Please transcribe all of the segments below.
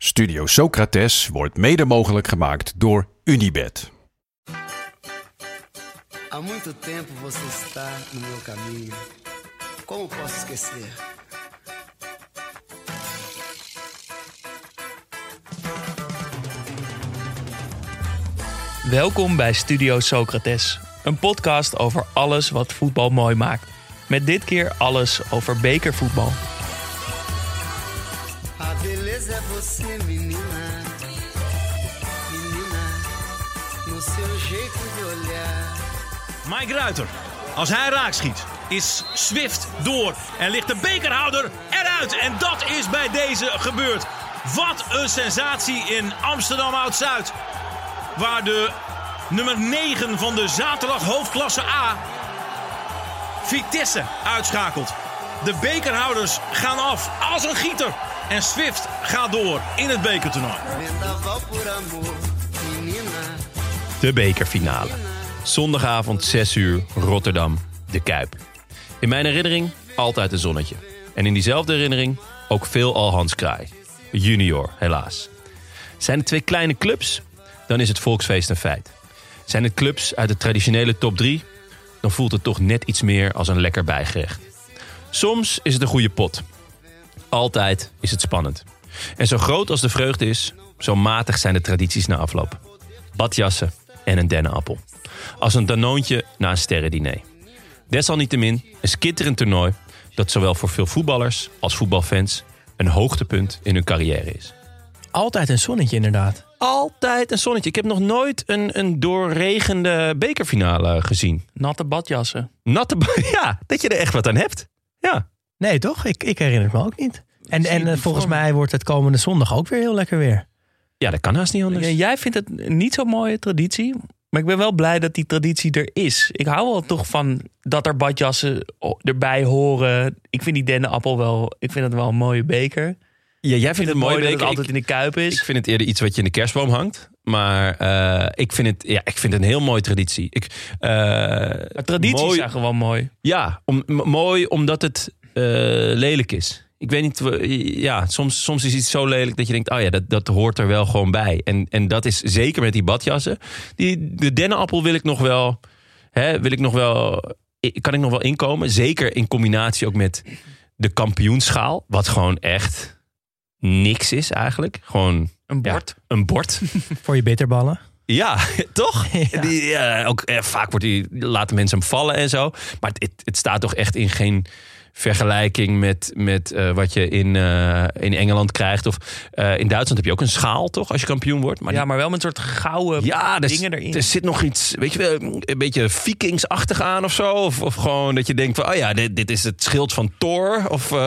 Studio Socrates wordt mede mogelijk gemaakt door Unibed. Há muito tempo você está no meu caminho. Como posso esquecer? Welkom bij Studio Socrates, een podcast over alles wat voetbal mooi maakt. Met dit keer alles over bekervoetbal. Você. Menina, no seu jeito de olhar. Mike Ruiter. Als hij raak schiet, is Swift door en ligt de bekerhouder eruit. En dat is bij deze gebeurd. Wat een sensatie in Amsterdam Oud-Zuid. Waar de nummer 9 van de zaterdag hoofdklasse A Vitesse uitschakelt. De bekerhouders gaan af als een gieter. En Swift gaat door in het bekertoernooi. De bekerfinale. Zondagavond 6 uur, Rotterdam, de Kuip. In mijn herinnering altijd een zonnetje. En in diezelfde herinnering ook veel al Hans Kraai. Junior, helaas. Zijn het twee kleine clubs? Dan is het volksfeest een feit. Zijn het clubs uit de traditionele top 3? Dan voelt het toch net iets meer als een lekker bijgerecht. Soms is het een goede pot. Altijd is het spannend. En zo groot als de vreugde is, zo matig zijn de tradities na afloop. Badjassen en een dennenappel. Als een danoontje na een sterrendiner. Desalniettemin een skitterend toernooi dat zowel voor veel voetballers als voetbalfans een hoogtepunt in hun carrière is. Altijd een zonnetje, inderdaad. Altijd een zonnetje. Ik heb nog nooit een, een doorregende bekerfinale gezien. Natte badjassen. Natte, ba- ja, dat je er echt wat aan hebt. Ja, Nee, toch? Ik, ik herinner het me ook niet. En, en eh, volgens mij wordt het komende zondag ook weer heel lekker weer. ja dat kan haast niet anders. Ja, Jij vindt het niet zo'n mooie traditie. Maar ik ben wel blij dat die traditie er is. Ik hou wel toch van dat er badjassen erbij horen. Ik vind die dennenappel wel, ik vind het wel een mooie beker. Ja, jij vind vindt het het mooi dat het beker. altijd in de kuip is. Ik vind het eerder iets wat je in de kerstboom hangt. Maar eh, ik, vind het, ja, ik vind het een heel mooie traditie. Ik, eh, maar tradities mooi- zijn gewoon mooi. Ja, om, mooi omdat het lelijk is. Ik weet niet, we- ja, soms, soms is iets zo lelijk dat je denkt, oh ja, dat, dat hoort er wel gewoon bij. En, en dat is zeker met die badjassen. Die, de dennenappel wil ik nog wel, hè, wil ik nog wel, kan ik nog wel inkomen. Zeker in combinatie ook met de kampioenschaal, wat gewoon echt niks is eigenlijk. Gewoon Een ja, bord. een bord. Voor je bitterballen. Ja, toch? Ja. Die, ja, ook, eh, vaak wordt die, laten mensen hem vallen en zo. Maar het, het staat toch echt in geen vergelijking met, met eh, wat je in, eh, in Engeland krijgt. Of eh, in Duitsland heb je ook een schaal, toch? Als je kampioen wordt. Maar ja, die- maar wel met een soort gouden ja, dingen erin. er zit nog iets, weet je wel, een beetje vikingsachtig aan of zo. Of, of gewoon dat je denkt van, oh ja, dit, dit is het schild van Thor. Of eh,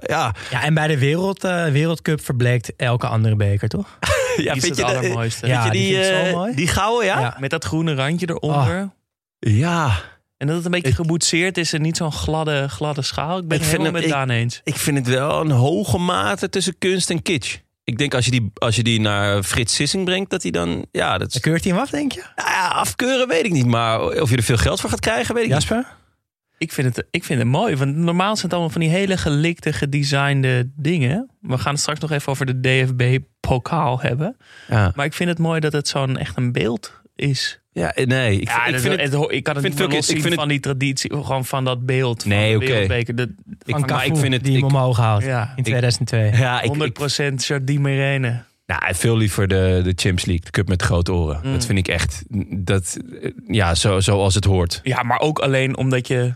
ja, Ja, en bij de wereld, eh, Wereldcup verbleekt elke andere beker, toch? ja vind het je de- allermooiste. Weet Ja, je die die, vind ik zo mooi. die gouden, ja? Ja. Met dat groene randje eronder. Ja. En dat het een beetje geboetseerd is en niet zo'n gladde, gladde schaal. Ik ben Ik het helemaal hem- met Daan eens. Ik vind het wel een hoge mate tussen kunst en kitsch. Ik denk als je die, als je die naar Frits Sissing brengt, dat hij dan... Ja, dat is, Keurt hij hem af, denk je? nou ja, afkeuren weet ik niet. Maar of je er veel geld voor gaat krijgen, weet ik niet. Jasper? Ik vind, het, ik vind het mooi, want normaal zijn het allemaal van die hele gelikte, gedesignde dingen. We gaan het straks nog even over de DFB-pokaal hebben. Ja, Maar ik vind het mooi dat het zo'n echt een beeld is. Ja nee. Ik, Ja, ik dat- vind het... het, ho- ik kan het vind niet meer veel- loszien ik vind het- van die traditie, gewoon van dat beeld. Van Nee, de oké. wereldbeker. De, Ik, Van Cafu, ik vind het... die hem ik- omhoog haalt ja, in 2002. ja, ik, 100% ik, Jardim Irene. nou, veel liever de, de Champions League, de cup met grote oren. Mm. Dat vind ik echt... Dat, ja, zo, zoals het hoort. Ja, maar ook alleen omdat je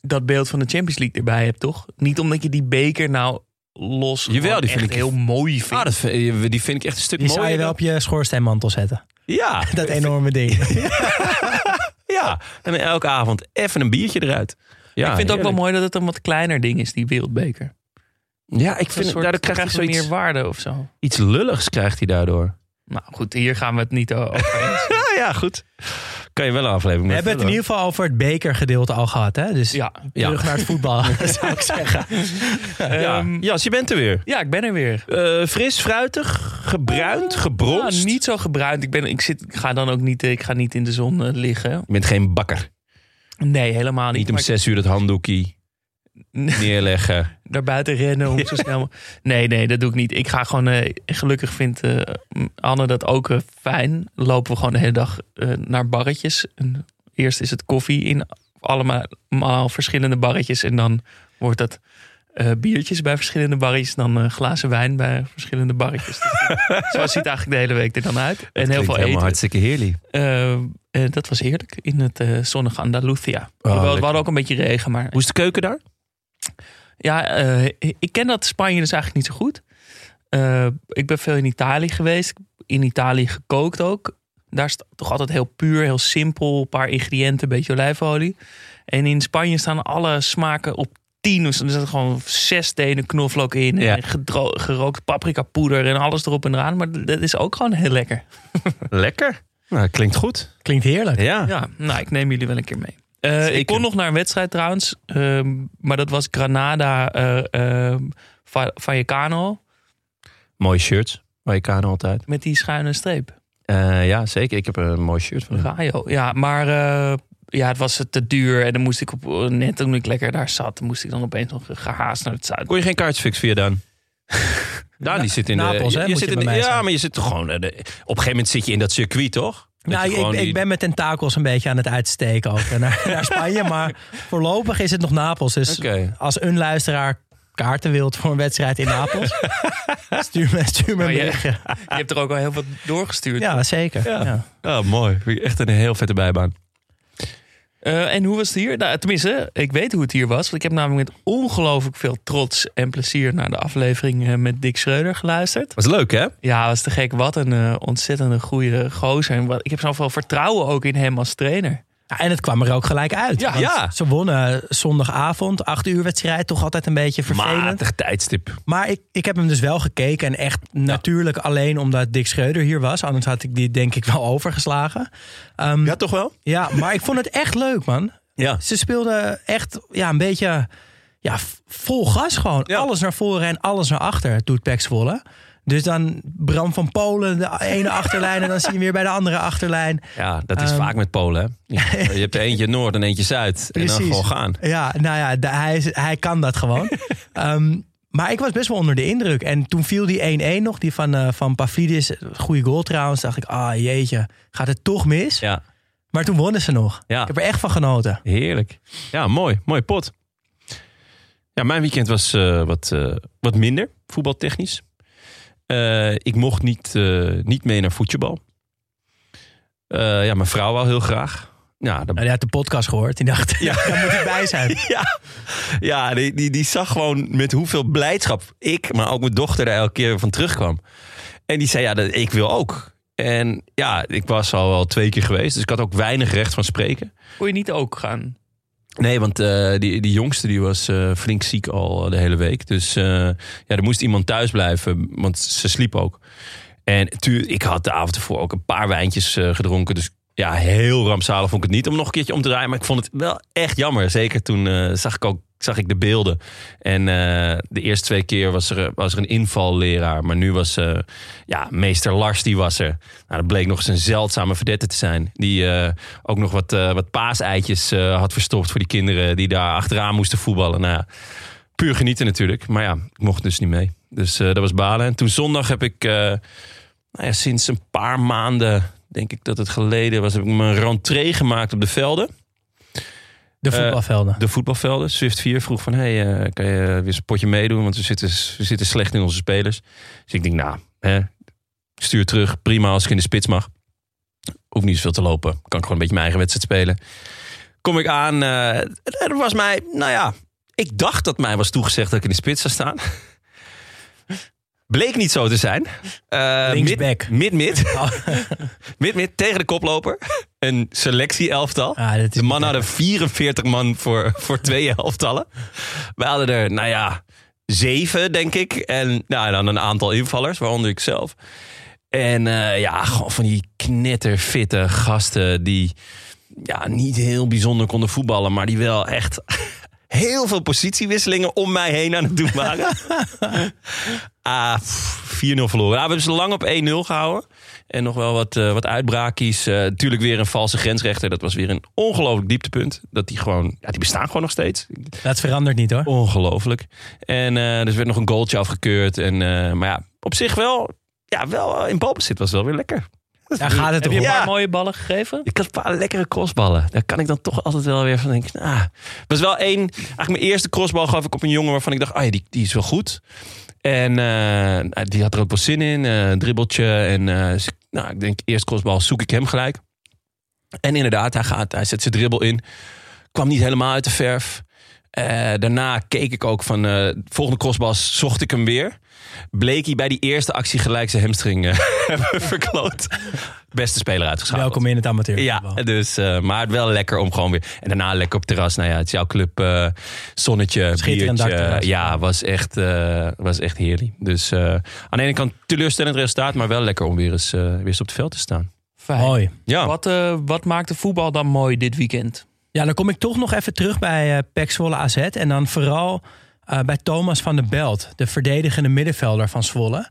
dat beeld van de Champions League erbij hebt, toch? Niet omdat je die beker nou los Jawel, die vind echt ik- heel mooi. Ah, dat vind, die vind ik echt een stuk Die zou je mooier. wel op je schoorsteenmantel zetten. Ja, Dat enorme ding. ja. En elke avond even een biertje eruit. Ja, ik vind het ook wel mooi dat het een wat kleiner ding is, die wereldbeker. Ja, ik vind soort, daardoor krijgt hij zoiets meer waarde of zo. iets lulligs krijgt hij daardoor. Nou goed, hier gaan we het niet over eens. Ja, goed. Kan je wel een aflevering We hebben het in ieder geval over het bekergedeelte al gehad. Hè? Dus Ja. Ja. terug naar het voetbal, zou ik zeggen. Ja. Ehm, Jas, je bent er weer. ja, ik ben er weer. Eh, fris, fruitig, gebruind, gebronst. Ja, niet zo gebruind. Ik, ben, ik, zit, ik ga dan ook niet, ik ga niet in de zon eh, liggen. Je bent geen bakker. Nee, helemaal niet. Niet om zes uur dat handdoekie ik- neerleggen. naar buiten rennen om zo snel. Nee, nee, dat doe ik niet. Ik ga gewoon. eh, gelukkig vindt eh, Anne dat ook eh, fijn. Lopen we gewoon de hele dag naar barretjes. En eerst is het koffie in allemaal, verschillende barretjes. En dan wordt dat biertjes bij verschillende barretjes. Dan glazen wijn bij verschillende barretjes. Dus, zo ziet eigenlijk de hele week er dan uit. En heel veel eten. hartstikke heerlijk. Dat was heerlijk in het zonnige Andalusia. We Oh, lekker. hadden ook een beetje regen, maar Hoe is de keuken daar? Ja, eh, ik ken dat Spanje dus eigenlijk niet zo goed. Eh, ik ben veel in Italië geweest. In Italië gekookt ook. Daar is het toch altijd heel puur, heel simpel. Een paar ingrediënten, een beetje olijfolie. En in Spanje staan alle smaken op tien. Dus er zitten gewoon zes stenen knoflook in. Ja. En gedro- gerookt paprika poeder en alles erop en eraan. Maar dat is ook gewoon heel lekker. Lekker. Nou, klinkt goed. Klinkt heerlijk. Ja. Ja, nou, ik neem jullie wel een keer mee. Eh, ik kon nog naar een wedstrijd trouwens. ehm, maar dat was Granada eh ehm, Va- Vallecano. Mooie shirts. Vallecano altijd. Met die schuine streep. Eh, ja, zeker. Ik heb een mooi shirt van. Rayo. Ja, maar eh, ja, het was te duur. En dan moest ik op, net toen ik lekker daar zat, moest ik dan opeens nog gehaast naar het zuiden. Kon je geen kaartjes fixen via Daan? Daan, die zit in Napels, de... hè, je zit in ja, maar je zit toch gewoon... eh, de- op een gegeven moment zit je in dat circuit, toch? Nou, ik, ik ben met tentakels een beetje aan het uitsteken ook eh, naar, naar Spanje. Maar voorlopig is het nog Napels. Dus als een luisteraar kaarten wilt voor een wedstrijd in Napels, stuur me, stuur me een je- berichtje. Je hebt er ook al heel wat doorgestuurd. Ja, zeker. Ja. Oh, mooi. Echt een heel vette bijbaan. Eh, en hoe was het hier? Nou, tenminste, ik weet hoe het hier was. Want ik heb namelijk met ongelooflijk veel trots en plezier naar de aflevering eh, met Dick Schreuder geluisterd. Was leuk, hè? Ja, was te gek. Wat een eh, ontzettende goede gozer. En wat, ik heb zoveel vertrouwen ook in hem als trainer. Ja, en het kwam er ook gelijk uit. Ja. Ja. Ze wonnen zondagavond, acht uur wedstrijd. Toch altijd een beetje vervelend. Matig tijdstip. Maar ik, ik heb hem dus wel gekeken. En echt natuurlijk alleen omdat Dick Schreuder hier was. Anders had ik die denk ik wel overgeslagen. Ehm, ja. toch wel? maar ik vond het echt leuk, man. Ja. Ze speelden echt ja, een beetje ja, vol gas gewoon. Ja. Alles naar voren en alles naar achter doet Pek Zwolle. Dus dan Bram van Polen, de ene achterlijn... en dan zie je hem weer bij de andere achterlijn. Ja, dat is Ehm. vaak met Polen, hè? Je hebt eentje Noord en eentje Zuid. En dan gewoon gaan. Ja, nou ja, hij, is- hij kan dat gewoon. Ehm, maar ik was best wel onder de indruk. En toen viel die 1-1 nog, die van, eh van Pavlidis. Goede goal trouwens. dacht ik, ah jeetje, gaat het toch mis? Ja, Maar toen wonnen ze nog. Ja. Ik heb er echt van genoten. heerlijk. Ja, mooi. Mooi pot. Ja, mijn weekend was eh, wat, eh, wat minder, voetbaltechnisch. Eh, ik mocht niet, eh, niet mee naar voetbal. Eh, ja, mijn vrouw wou heel graag. Ja, dat Nou, die had de podcast gehoord. Die dacht, ja. daar moet ik bij zijn. Ja, ja die, die, die zag gewoon met hoeveel blijdschap ik, maar ook mijn dochter er elke keer van terugkwam. En die zei, ja, dat, ik wil ook. En ja, ik was al wel twee keer geweest, dus ik had ook weinig recht van spreken. Kon je niet ook gaan? Nee, want eh, die, die jongste die was eh, flink ziek al de hele week. Dus eh, ja, er moest iemand thuis blijven, want ze sliep ook. En tu, ik had de avond ervoor ook een paar wijntjes eh, gedronken. Dus ja, heel rampzalig vond ik het niet om nog een keertje om te draaien. Maar ik vond het wel echt jammer. Zeker toen eh, zag ik ook zag ik de beelden. En eh, de eerste twee keer was er, was er een invalleraar. Maar nu was eh, ja, meester Lars, die was er. Nou, dat bleek nog eens een zeldzame verdette te zijn. Die eh, ook nog wat, wat paaseitjes had verstopt voor die kinderen... die daar achteraan moesten voetballen. Nou, puur genieten natuurlijk. Maar ja, ik mocht dus niet mee. Dus dat was balen. En toen zondag heb ik... nou ja, sinds een paar maanden, denk ik dat het geleden was... heb ik mijn rentree gemaakt op de velden. De voetbalvelden. De voetbalvelden. Swift 4 vroeg van... Hey, eh, kan je weer eens een potje meedoen? Want we zitten, we zitten slecht in onze spelers. Dus ik denk, nou, hè, stuur terug. Prima als ik in de spits mag. Hoef niet zoveel te lopen. Kan ik gewoon een beetje mijn eigen wedstrijd spelen. Kom ik aan. eh er was mij... Nou ja, ik dacht dat mij was toegezegd dat ik in de spits zou staan. Bleek niet zo te zijn. Eh, Linksback. Mid, mid, mid. Oh. Tegen de koploper. Een selectie-elftal. Ah, De niet hadden 44 man voor, voor twee elftallen. Wij hadden er, nou ja, zeven, denk ik. En nou, dan een aantal invallers, waaronder ik zelf. En eh, ja, gewoon van die knetterfitte gasten die ja, niet heel bijzonder konden voetballen, maar die wel echt heel veel positiewisselingen om mij heen aan het doen waren. ah, pff, 4-0 verloren. Nou, we hebben ze lang op 1-0 gehouden. En nog wel wat, eh, wat uitbraakjes. Eh, natuurlijk weer een valse grensrechter. Dat was weer een ongelooflijk dieptepunt. Dat die gewoon, ja, die bestaan gewoon nog steeds. Dat verandert niet hoor. Ongelooflijk. En eh dus werd nog een goaltje afgekeurd. En, maar ja, op zich wel, ja, wel in balbezit was wel weer lekker. Daar gaat het Heb je een paar Ja. mooie ballen gegeven? Ik had een paar lekkere crossballen. Daar kan ik dan toch altijd wel weer van denken. Ah, er was wel één. Eigenlijk mijn eerste crossbal gaf ik op een jongen waarvan ik dacht, ah ja, die, die is wel goed. En eh, die had er ook wel zin in. eh dribbeltje. En eh, ik- nou, ik denk, eerst crossbal zoek ik hem gelijk. En inderdaad, hij, gaat, hij zet zijn dribbel in. Kwam niet helemaal uit de verf. Eh, daarna keek ik ook van eh, volgende crossbal zocht ik hem weer. Bleek hij bij die eerste actie gelijk zijn hamstring eh, hebben verkloot. Beste speler uitgeschakeld. Welkom in het amateur. Ja, dus, eh, maar wel lekker om gewoon weer. En daarna lekker op het terras. Nou ja, het is jouw club. eh, zonnetje, Schitterend biertje. Ja, was echt, eh, was echt heerlijk. Dus eh, aan de ene kant teleurstellend resultaat, maar wel lekker om weer eens, eh, weer eens op het veld te staan. Fijn. Mooi. Ja, Wat, eh, wat maakt de voetbal dan mooi dit weekend? Ja, dan kom ik toch nog even terug bij eh PEC Zwolle AZ. En dan vooral eh, bij Thomas van der Belt, de verdedigende middenvelder van Zwolle.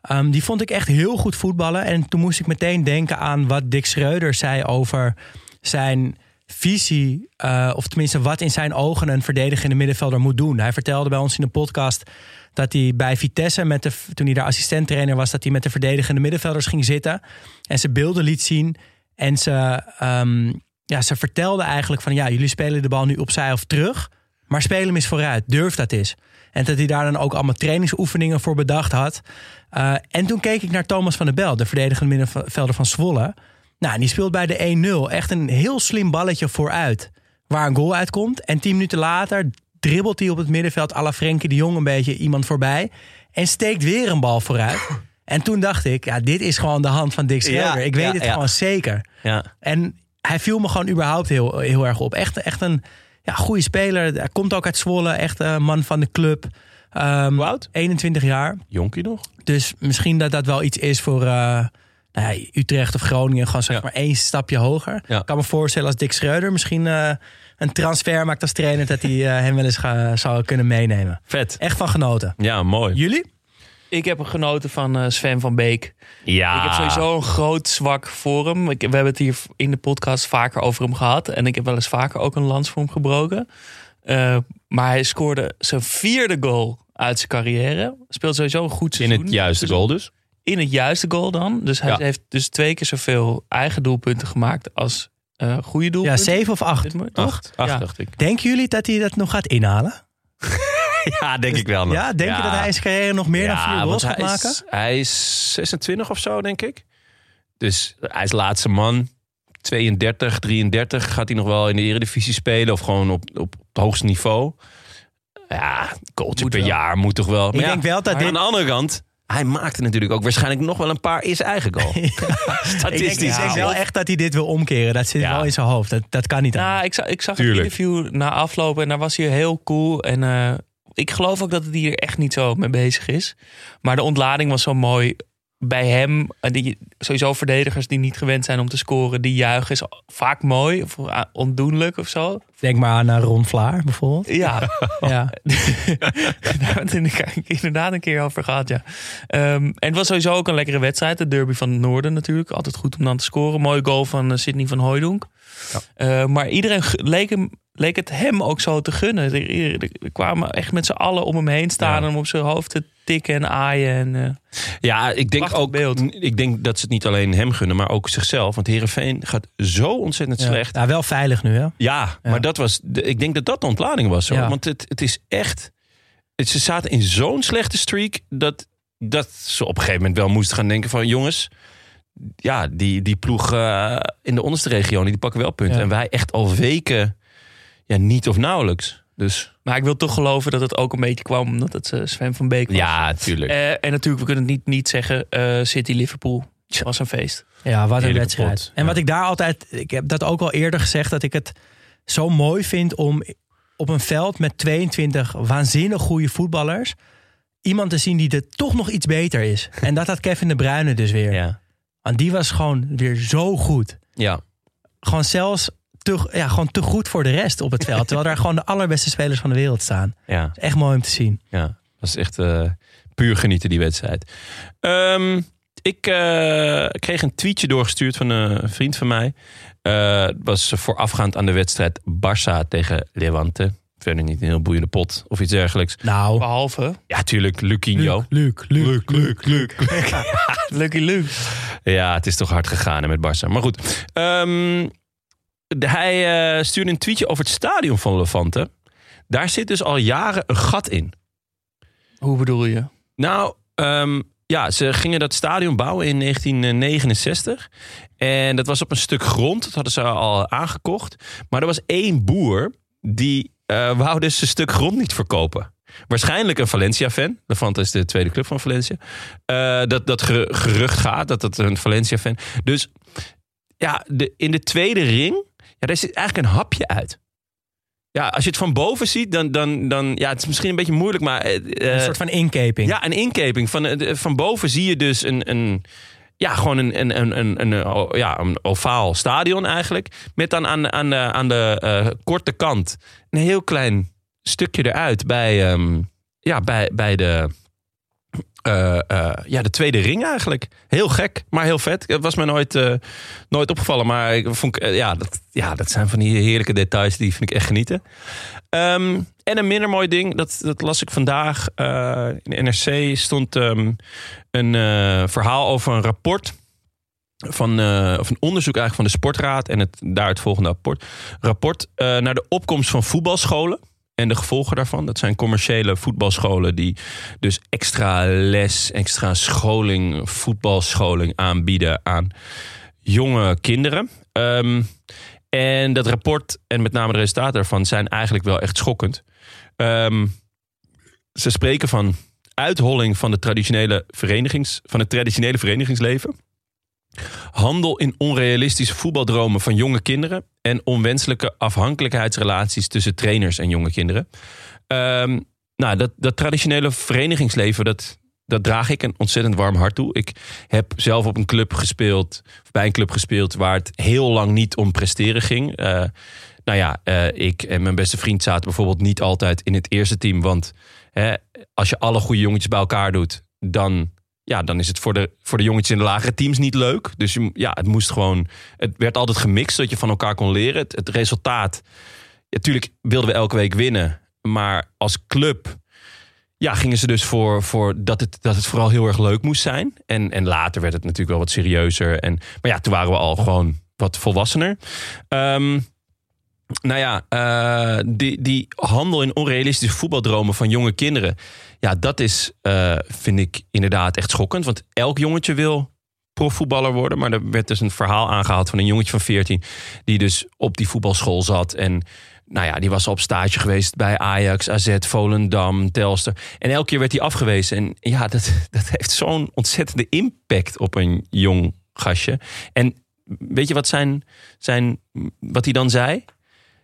Ehm, die vond ik echt heel goed voetballen. En toen moest ik meteen denken aan wat Dick Schreuder zei over zijn visie. eh, of tenminste wat in zijn ogen een verdedigende middenvelder moet doen. Hij vertelde bij ons in de podcast dat hij bij Vitesse, met de, toen hij daar assistenttrainer was... dat hij met de verdedigende middenvelders ging zitten. En ze beelden liet zien. En ze, ehm, ja, ze vertelde eigenlijk van... ja, jullie spelen de bal nu opzij of terug... maar speel hem eens vooruit, durf dat eens. En dat hij daar dan ook allemaal trainingsoefeningen voor bedacht had. Eh, en toen keek ik naar Thomas van der Bel, de verdedigende middenvelder van Zwolle. Nou, die speelt bij de 1-0 echt een heel slim balletje vooruit. Waar een goal uitkomt. En tien minuten later dribbelt hij op het middenveld... à la Frenkie de Jong een beetje iemand voorbij. En steekt weer een bal vooruit. En toen dacht ik, ja, dit is gewoon de hand van Dick Schreuder. Ja, ik weet ja, het ja. gewoon zeker. ja. En hij viel me gewoon überhaupt heel, heel erg op. Echt, echt een ja, goede speler. Hij komt ook uit Zwolle. Echt een man van de club. Hoe oud? 21 jaar. jonkie nog. Dus misschien dat dat wel iets is voor eh, nou ja, Utrecht of Groningen. Gewoon zeg Ja. maar één stapje hoger. Ja. Ik kan me voorstellen als Dick Schreuder misschien eh, een transfer maakt als trainer. Dat hij eh, hem wel eens ga, zou kunnen meenemen. Vet. Echt van genoten. Ja, mooi. Jullie? Ik heb genoten van eh, Sven van Beek. Ja. Ik heb sowieso een groot zwak voor hem. Ik, we hebben het hier in de podcast vaker over hem gehad. En ik heb wel eens vaker ook een lans voor hem gebroken. Eh, maar hij scoorde zijn vierde goal uit zijn carrière. Speelt sowieso een goed in het juiste goal dus. In het juiste goal dan. Dus hij Ja. heeft dus twee keer zoveel eigen doelpunten gemaakt als eh goede Ja, doelpunten. zeven of acht. Acht, acht Ja. dacht ik. Denken jullie dat hij dat nog gaat inhalen? Ja, denk ik wel. nog. Ja, denk je dat hij zijn carrière nog meer dan vier goals gaat hij maken? Is, hij is 26 of zo, denk ik. Dus hij is laatste man. 32, 33 gaat hij nog wel in de eredivisie spelen. Of gewoon op, op het hoogste niveau. Ja, goaltje Moet per wel. jaar moet toch wel. Ik Maar ja, denk wel dat maar dit aan de andere kant... Hij maakte natuurlijk ook waarschijnlijk nog wel een paar is eigen goal. Ik denk, Statistisch. ik denk wel echt dat hij dit wil omkeren. Dat zit Ja. wel in zijn hoofd. Dat, dat kan niet Nou, ik zag, ik zag Tuurlijk. een interview na aflopen en daar was hij heel cool. En eh, ik geloof ook dat hij er echt niet zo mee bezig is. Maar de ontlading was zo mooi bij hem. En die, sowieso verdedigers die niet gewend zijn om te scoren, die juichen is vaak mooi of ondoenlijk of zo. Denk maar aan Ron Vlaar bijvoorbeeld. Ja, Ja. daar hebben we het inderdaad een keer over gehad, ja. Ehm, en het was sowieso ook een lekkere wedstrijd. De derby van het noorden natuurlijk. Altijd goed om dan te scoren. Mooie goal van eh, Sidney van Hooijdonk. Eh, maar iedereen leek, hem, leek het hem ook zo te gunnen. Er, er- er kwamen echt met z'n allen om hem heen staan... Ja. en hem op zijn hoofd te tikken en aaien. En, eh, Ja, ik denk ook. beeld. Ik denk dat ze het niet alleen hem gunnen, maar ook zichzelf. Want Herenveen gaat zo ontzettend Ja. slecht. Ja, wel veilig nu, hè? Ja, maar dat was. de- ik denk dat dat de ontlading was. Hoor. Ja. Want het, het is echt. Het, ze zaten in zo'n slechte streak. Dat, dat ze op een gegeven moment wel moesten gaan denken: van jongens. Ja, die, die ploeg eh, in de onderste regionen die pakken wel punten. Ja. En wij echt al weken. Ja, niet of nauwelijks. Dus maar ik wil toch geloven dat het ook een beetje kwam... omdat het eh, Sven van Beek was. ja, tuurlijk. Eh, en natuurlijk, we kunnen het niet, niet zeggen... eh, City-Liverpool was een feest. Ja, wat een Heerlijke wedstrijd. pot, En ja. wat ik daar altijd... Ik heb dat ook al eerder gezegd... dat ik het zo mooi vind om op een veld met 22 waanzinnig goede voetballers iemand te zien die er toch nog iets beter is. En dat had Kevin de Bruyne dus weer. Ja. Want die was gewoon weer zo goed. Ja. Gewoon zelfs te, ja, gewoon te goed voor de rest op het veld. Terwijl daar gewoon de allerbeste spelers van de wereld staan. Ja. Echt mooi om te zien. Ja, dat is echt eh, puur genieten, die wedstrijd. Ehm, ik eh, kreeg een tweetje doorgestuurd van een vriend van mij. Eh, Het was voorafgaand aan de wedstrijd Barça tegen Levante. Verder niet een heel boeiende pot of iets dergelijks. Nou, Behalve Ja, tuurlijk, Luquinho. Luc, Luc, Luc, Luc. Lucky Luke. Ja, het is toch hard gegaan hè, met Barça. Maar goed, ehm, hij eh, stuurde een tweetje over het stadion van Levante. Daar zit dus al jaren een gat in. Hoe bedoel je? Nou, ehm, ja, ze gingen dat stadion bouwen in 1969. En dat was op een stuk grond. Dat hadden ze al aangekocht. Maar er was één boer die eh wou dus een stuk grond niet verkopen. Waarschijnlijk een Valencia-fan. Levante is de tweede club van Valencia. Eh, dat, dat ge- gerucht gaat dat het een Valencia-fan. Dus ja, de, in de tweede ring, ja, daar zit eigenlijk een hapje uit. Ja, als je het van boven ziet, dan, dan, dan ja, het is misschien een beetje moeilijk, maar eh, Een eh, soort van inkeping. ja, een inkeping. Van, eh, van boven zie je dus een, een, ja, gewoon een, een, een, een, een, eh, o- ja, een ovaal stadion eigenlijk. Met dan aan, aan de, aan de korte kant een heel klein stukje eruit bij, ehm, ja, bij, bij de, eh, eh, ja, de tweede ring eigenlijk. Heel gek, maar heel vet. Het was me nooit, eh, nooit opgevallen. Maar ik vond, eh, ja, dat, ja, dat zijn van die heerlijke details. Die vind ik echt genieten. Ehm, en een minder mooi ding, dat, dat las ik vandaag. eh, in de NRC stond ehm, een eh, verhaal over een rapport. Van, eh, of een onderzoek eigenlijk van de Sportraad. En het, daar het volgende rapport. Rapport eh, naar de opkomst van voetbalscholen. En de gevolgen daarvan. Dat zijn commerciële voetbalscholen die dus extra les, extra scholing, voetbalscholing aanbieden aan jonge kinderen. Ehm, en dat rapport en met name de resultaten daarvan zijn eigenlijk wel echt schokkend. Ehm, ze spreken van uitholling van, de traditionele verenigings, van het traditionele verenigingsleven. Handel in onrealistische voetbaldromen van jonge kinderen. En onwenselijke afhankelijkheidsrelaties tussen trainers en jonge kinderen. Ehm, nou, dat, dat traditionele verenigingsleven, dat, dat draag ik een ontzettend warm hart toe. Ik heb zelf op een club gespeeld, bij een club gespeeld, waar het heel lang niet om presteren ging. Eh, nou ja, eh, ik en mijn beste vriend zaten bijvoorbeeld niet altijd in het eerste team. Want hè, als je alle goede jongetjes bij elkaar doet, dan, ja, dan is het voor de, voor de jongetjes in de lagere teams niet leuk. Dus ja, het moest gewoon. Het werd altijd gemixt, zodat je van elkaar kon leren. Het, het resultaat. Natuurlijk wilden we elke week winnen. Maar als club ja, gingen ze dus voor, voor dat, het, dat het vooral heel erg leuk moest zijn. En, en later werd het natuurlijk wel wat serieuzer. En, maar ja, toen waren we al gewoon wat volwassener. Ehm, nou ja, eh, die, die handel in onrealistische voetbaldromen van jonge kinderen. Ja, dat is, eh, vind ik inderdaad echt schokkend. Want elk jongetje wil profvoetballer worden. Maar er werd dus een verhaal aangehaald van een jongetje van 14... die dus op die voetbalschool zat. En nou ja, die was op stage geweest bij Ajax, AZ, Volendam, Telstar. En elke keer werd hij afgewezen. En ja, dat, dat heeft zo'n ontzettende impact op een jong gastje. En weet je wat, zijn, zijn, wat hij dan zei?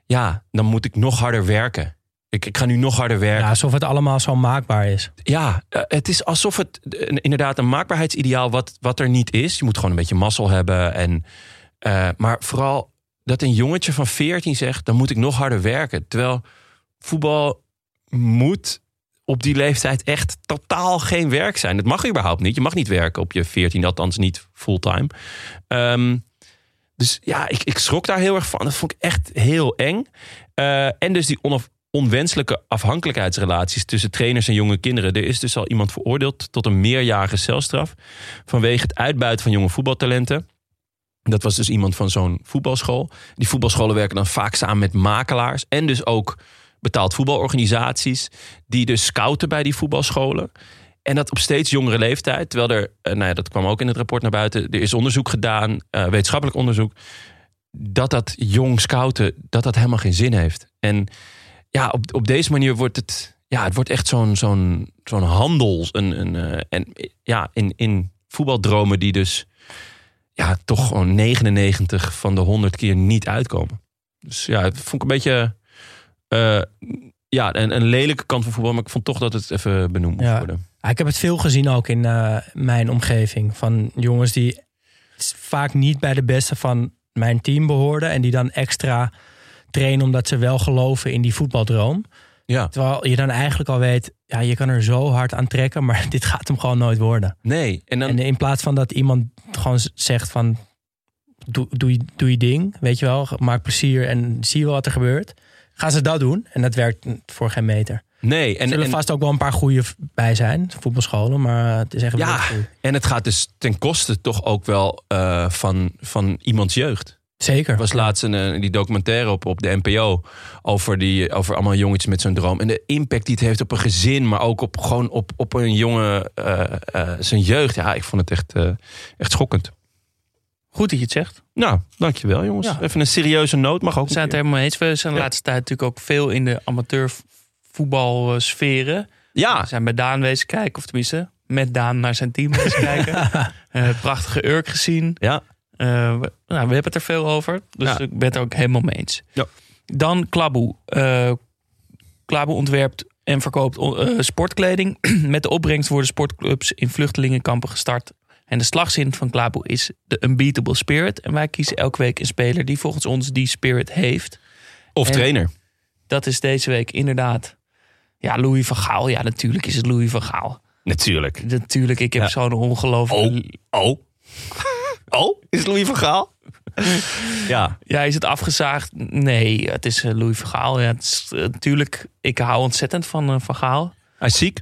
Ja, dan moet ik nog harder werken. Ik, ik ga nu nog harder werken. Ja, alsof het allemaal zo maakbaar is. Ja, eh, het is alsof het inderdaad een maakbaarheidsideaal wat, wat er niet is. Je moet gewoon een beetje mazzel hebben. En, eh, maar vooral dat een jongetje van 14 zegt, dan moet ik nog harder werken. Terwijl voetbal moet op die leeftijd echt totaal geen werk zijn. Dat mag überhaupt niet. Je mag niet werken op je 14, althans niet fulltime. Ehm, dus ja, ik, ik schrok daar heel erg van. Dat vond ik echt heel eng. Eh, en dus die onwenselijke afhankelijkheidsrelaties tussen trainers en jonge kinderen. Er is dus al iemand veroordeeld tot een meerjarige celstraf vanwege het uitbuiten van jonge voetbaltalenten. Dat was dus iemand van zo'n voetbalschool. Die voetbalscholen werken dan vaak samen met makelaars en dus ook betaald voetbalorganisaties die dus scouten bij die voetbalscholen. En dat op steeds jongere leeftijd. Terwijl er, eh, nou ja, dat kwam ook in het rapport naar buiten. Er is onderzoek gedaan, eh, wetenschappelijk onderzoek. Dat dat jong scouten, dat dat helemaal geen zin heeft. En ja, op, op deze manier wordt het, ja, het wordt echt zo'n zo'n zo'n handel. Een, een, eh, en ja, in, in voetbaldromen die dus ja, toch gewoon 99 van de 100 keer niet uitkomen. Dus ja, het vond ik een beetje ja, een, een lelijke kant van voetbal. Maar ik vond toch dat het even benoemd moest Ja. worden. Ja, ik heb het veel gezien ook in eh, mijn omgeving. Van jongens die vaak niet bij de beste van mijn team behoorden. En die dan extra trainen omdat ze wel geloven in die voetbaldroom. Ja. Terwijl je dan eigenlijk al weet, ja, je kan er zo hard aan trekken. Maar dit gaat hem gewoon nooit worden. Nee. En dan, En in plaats van dat iemand gewoon zegt van... Doe, doe, je, doe je ding, weet je wel. Maak plezier en zie wel wat er gebeurt. Gaan ze dat doen. En dat werkt voor geen meter. Nee. Er En, zullen en, vast ook wel een paar goede bij zijn. Voetbalscholen. Maar het is echt Ja. en het gaat dus ten koste toch ook wel eh, van, van iemands jeugd. Zeker. Er was laatst een, eh, die documentaire op, op de NPO over, die, over allemaal jongetjes met zo'n droom. En de impact die het heeft op een gezin, maar ook op, gewoon op, op een jongen, eh, eh, zijn jeugd. Ja, ik vond het echt, eh, echt schokkend. Goed dat je het zegt. Nou, dankjewel jongens. Ja. Even een serieuze noot mag ook. We zijn het helemaal eens. We zijn de Ja. laatste tijd natuurlijk ook veel in de amateurvoetbalsferen. Ja, We zijn bij Daan wezen kijken, of tenminste met Daan naar zijn team wezen kijken. Eh, prachtige Urk gezien. ja. Eh, we, nou, we hebben het er veel over. Dus Ja. ik ben het er ook helemaal mee eens. Ja. Dan Klaboe. Eh Klaboe ontwerpt en verkoopt eh, sportkleding. Met de opbrengst worden sportclubs in vluchtelingenkampen gestart. En de slagzin van Klaboe is de unbeatable spirit. En wij kiezen elke week een speler die volgens ons die spirit heeft. Of En- trainer. Dat is deze week inderdaad... Ja, Louis van Gaal. Ja, natuurlijk is het Louis van Gaal. Natuurlijk. Natuurlijk, ik heb Ja. zo'n ongelooflijk... Oh. Oh, is het Louis van Gaal? ja. Ja, is het afgezaagd? Nee, het is eh, Louis van Gaal. Ja, het is, eh, natuurlijk, ik hou ontzettend van eh, Van Gaal. Hij is ziek.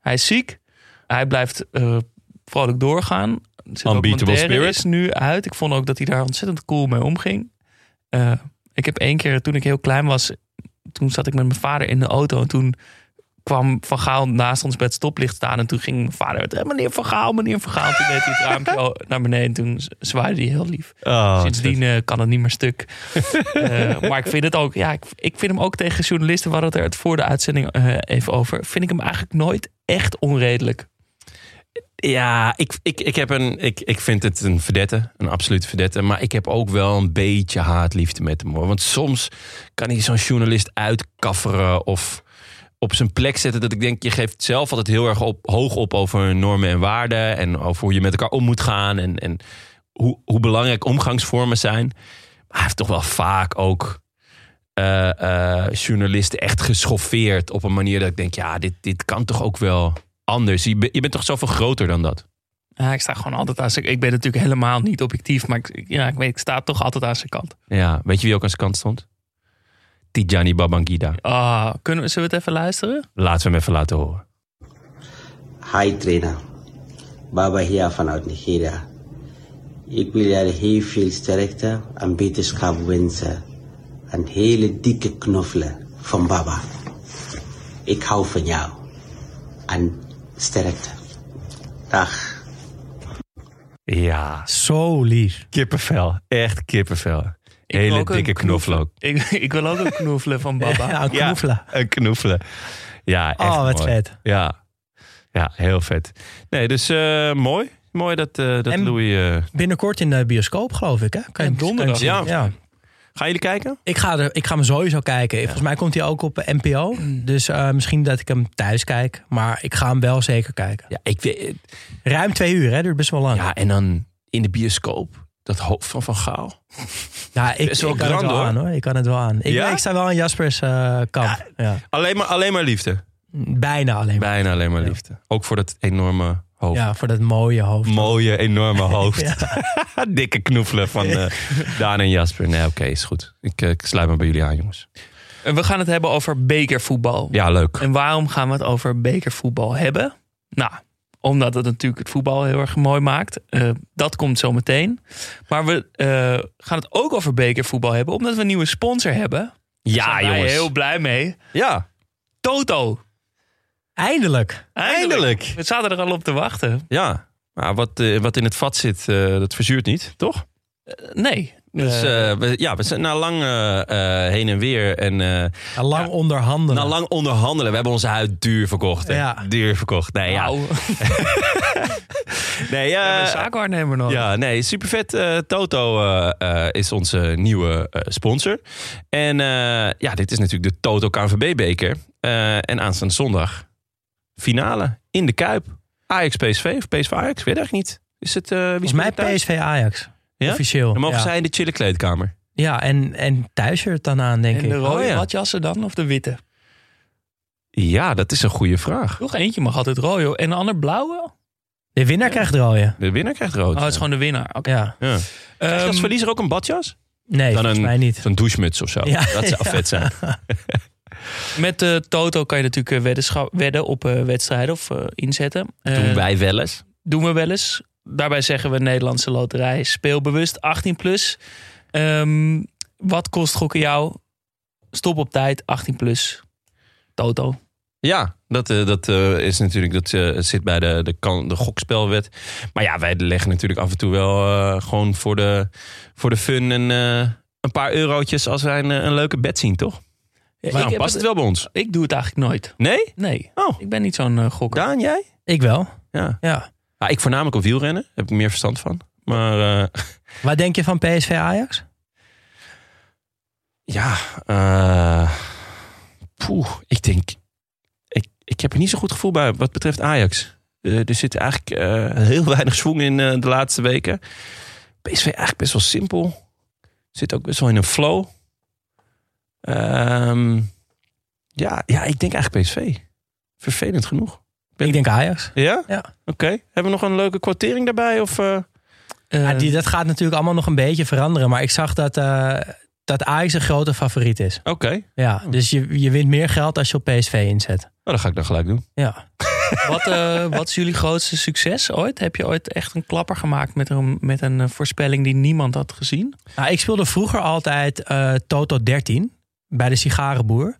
Hij is ziek. Hij blijft eh, vrolijk doorgaan. Unbeatable spirit. is nu uit. Ik vond ook dat hij daar ontzettend cool mee omging. Ik heb één keer, toen ik heel klein was... toen zat ik met mijn vader in de auto... en toen kwam Van Gaal naast ons bij het stoplicht staan... en toen ging mijn vader... "Eh, meneer Van Gaal, meneer Van Gaal. Toen deed hij het raampje naar beneden... en toen zwaaide hij heel lief. Oh, Sindsdien eh, kan het niet meer stuk. Eh, maar ik vind het ook, ja, ik, ik vind hem ook tegen journalisten, we hadden het er het voor de uitzending even over. Vind ik hem eigenlijk nooit echt onredelijk. Ja, ik, ik, ik, heb een, ik, ik vind het een verdette, een absolute verdette. Maar ik heb ook wel een beetje haatliefde met hem. Want soms kan hij zo'n journalist uitkafferen of op zijn plek zetten. Dat ik denk, je geeft zelf altijd heel erg op, hoog op over normen en waarden. En over hoe je met elkaar om moet gaan. En, en hoe, hoe belangrijk omgangsvormen zijn. Maar hij heeft toch wel vaak ook eh, eh, journalisten echt geschoffeerd. Op een manier dat ik denk, ja, dit, dit kan toch ook wel anders. Je, bent- je bent toch zoveel groter dan dat? Ja, ik sta gewoon altijd aan zijn Ik ben natuurlijk helemaal niet objectief, maar ik, ja, ik, weet, ik sta toch altijd aan zijn kant. Ja, weet je wie ook aan zijn kant stond? Tijani Babangida. Ah, kunnen we, zullen we het even luisteren? Laten we hem even laten horen. Hi trainer, Baba hier vanuit Nigeria. Ik wil jou heel veel sterkte en beterschap wensen. Een hele dikke knuffelen van Baba. Ik hou van jou. En sterkte. Dag. Ja, Zo lief. kippenvel. Echt kippenvel. Ik wil Hele ook een dikke knuffel ook. Ik, ik wil ook een knoefelen van Baba. Ja, een knoefelen. een knuffelen. Ja, echt Oh, wat mooi. vet. Ja. ja, heel vet. Nee, dus eh, mooi. Mooi dat, eh, dat En- Louis... eh, Binnenkort in de bioscoop, geloof ik. Hè? Kan je, Ja, donderdag. kan je zien. Ja. ja. Gaan jullie kijken? Ik ga, er, ik ga hem sowieso kijken. Volgens mij komt hij ook op NPO. Dus eh, misschien dat ik hem thuis kijk. Maar ik ga hem wel zeker kijken. Ja, ik weet... Ruim twee uur, hè? Duurt best wel lang. Ja, en dan in de bioscoop. Dat hoofd van Van Gaal. Ja, ik, ik kan het wel hoor. aan hoor. Ik kan het wel aan. Ik, Ja? ik sta wel aan Jaspers eh, kant. Ja. Alleen maar, alleen maar liefde. Bijna alleen maar. Bijna alleen maar Ja. liefde. Ook voor dat enorme hoofd. Ja, voor dat mooie hoofd. Mooie, enorme hoofd. Dikke knoefelen van eh, Daan en Jasper. Nee, oké, is goed. Ik, eh, ik sluit me bij jullie aan, jongens. En we gaan het hebben over bekervoetbal. Ja, leuk. En waarom gaan we het over bekervoetbal hebben? Nou, omdat het natuurlijk het voetbal heel erg mooi maakt. Eh, dat komt zo meteen. Maar we eh, gaan het ook over bekervoetbal hebben, omdat we een nieuwe sponsor hebben. Ja, Daar zijn wij jongens. heel blij mee. Ja, Toto. Eindelijk. eindelijk. We zaten er al op te wachten. Ja, maar wat, eh, wat in het vat zit, eh, dat verzuurt niet, toch? Eh, nee, Dus we, ja, we zijn na lang heen en weer en eh, Na lang onderhandelen. na lang onderhandelen. We hebben onze huid duur verkocht. hè. Ja. Duur verkocht. Nee, ja. nou, Nee, we hebben een zaakwaarnemer nog. Ja, nee, super vet. Toto eh, eh, is onze nieuwe eh, sponsor. En eh, ja, dit is natuurlijk de Toto KNVB-beker. Eh, en aanstaande zondag finale in de Kuip. Ajax PSV of PSV Ajax, weet ik niet. Is het, eh wie Volgens mij? PSV Ajax. Ja? Officieel. Dan mogen ja. zij in de chille kleedkamer. Ja, en, en thuisshirt dan aan, denk En ik. de rode Oh, ja. badjassen dan of de witte? Ja, dat is een goede vraag. Nog eentje mag altijd rood. joh. En een ander blauwe? De winnaar krijgt rode. De winnaar krijgt rood. Oh, het is gewoon de winnaar. Oké. Ja. ja. Krijg je als Ehm, verliezer ook een badjas? Nee, Dan volgens een- mij niet. Zo'n douchemuts of zo. Ja, dat zou ja. vet zijn. met de Toto kan je natuurlijk eh, weddenschap- wedden op eh, wedstrijden of eh, inzetten. Eh, Doen wij wel eens. doen we wel eens. Daarbij zeggen we Nederlandse Loterij speelbewust 18 plus. Ehm, wat kost gokken jou? Stop op tijd 18 plus. Toto. Ja, dat, eh, dat eh, is natuurlijk, dat eh, het zit bij de, de, kan, de gokspelwet. Maar ja, wij leggen natuurlijk af en toe wel eh, gewoon voor de, voor de fun en, eh, een paar eurotjes als wij een, eh, een leuke bed zien, toch? Ja, ik, heb past het- wel bij ons? ik doe het eigenlijk nooit. Nee? Nee, Oh, ik ben niet zo'n eh, gokker. Daan, jij? Ik wel. Ja. Ja. Ik voornamelijk op wielrennen, heb ik meer verstand van. Maar eh, Wat denk je van PSV Ajax? ja, poeh, ik denk, ik, ik heb er niet zo goed gevoel bij wat betreft Ajax. Er zit eigenlijk heel weinig zwang in de laatste weken. PSV eigenlijk best wel simpel. Zit ook best wel in een flow. Ehm, ja, ja, ik denk eigenlijk PSV. Vervelend genoeg. Ik denk Ajax. Ja? Ja. Oké. Hebben we nog een leuke quotering daarbij? Of, eh? Eh, Ja, die, dat gaat natuurlijk allemaal nog een beetje veranderen. Maar ik zag dat, eh, dat Ajax een grote favoriet is. Oké. Ja, dus je, je wint meer geld als je op PSV inzet. Nou, dat ga ik dan gelijk doen. Ja. wat, eh, wat is jullie grootste succes ooit? Heb je ooit echt een klapper gemaakt met een, met een voorspelling die niemand had gezien? Nou, ik speelde vroeger altijd eh, Toto 13 bij de sigarenboer.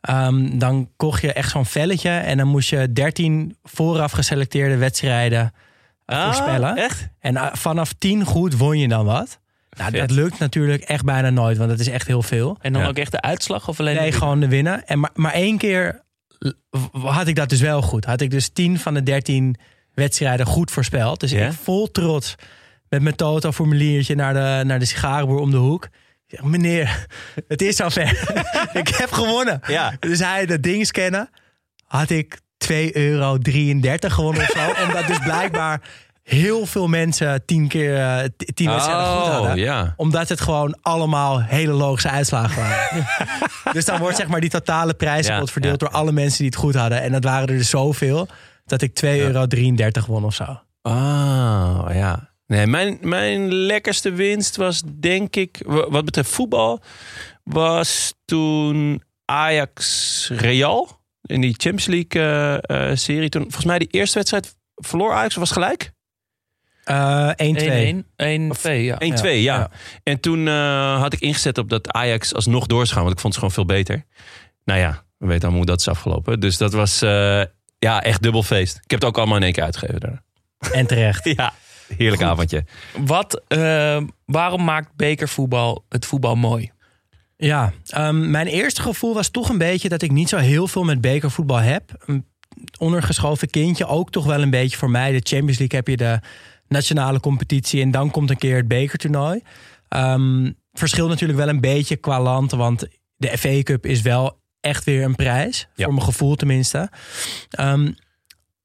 Ehm, dan kocht je echt zo'n velletje en dan moest je 13 vooraf geselecteerde wedstrijden voorspellen. Ah, Echt? En eh, vanaf 10 goed won je dan wat. Nou, Vet. dat lukt natuurlijk echt bijna nooit, want dat is echt heel veel. En dan Ja. ook echt de uitslag of alleen Nee, de- gewoon de winnen. En maar, maar één keer had ik dat dus wel goed. Had ik dus 10 van de 13 wedstrijden goed voorspeld. Dus Ja? ik vol trots met mijn Toto-formuliertje naar de, naar de sigarenboer om de hoek. Zeg, meneer, het is zover. ik heb gewonnen. Ja. Dus hij dat ding scannen. Had ik 2,33 euro gewonnen of zo. Omdat dus blijkbaar heel veel mensen tien keer eh, tien wedstrijden goed hadden Oh, ja. omdat het gewoon allemaal hele logische uitslagen waren. dus dan wordt zeg maar die totale Ja, verdeeld ja. door alle mensen die het goed hadden. En dat waren er dus zoveel dat ik 2,33 euro won of zo. Oh, ja. Nee, mijn, mijn lekkerste winst was denk ik, wa- wat betreft voetbal, was toen Ajax Real in die Champions League eh, eh, serie. Toen, volgens mij die eerste wedstrijd verloor Ajax of was gelijk? Eh 1-2. 1-1, 1-2, ja. 1-2, ja. ja. En toen eh, had ik ingezet op dat Ajax alsnog door zou gaan, want ik vond ze gewoon veel beter. Nou ja, we weten allemaal hoe dat is afgelopen. Dus dat was eh, ja, echt dubbel feest. Ik heb het ook allemaal in één keer uitgegeven daarna. En terecht. Ja, heerlijk avondje. Wat, eh, waarom maakt bekervoetbal het voetbal mooi? Ja, ehm, mijn eerste gevoel was toch een beetje dat ik niet zo heel veel met bekervoetbal heb. Een ondergeschoven kindje, ook toch wel een beetje voor mij. De Champions League heb je de nationale competitie en dan komt een keer het bekertoernooi. Ehm verschilt natuurlijk wel een beetje qua land, want de FA Cup is wel echt weer een prijs. Ja. Voor mijn gevoel tenminste. Ehm,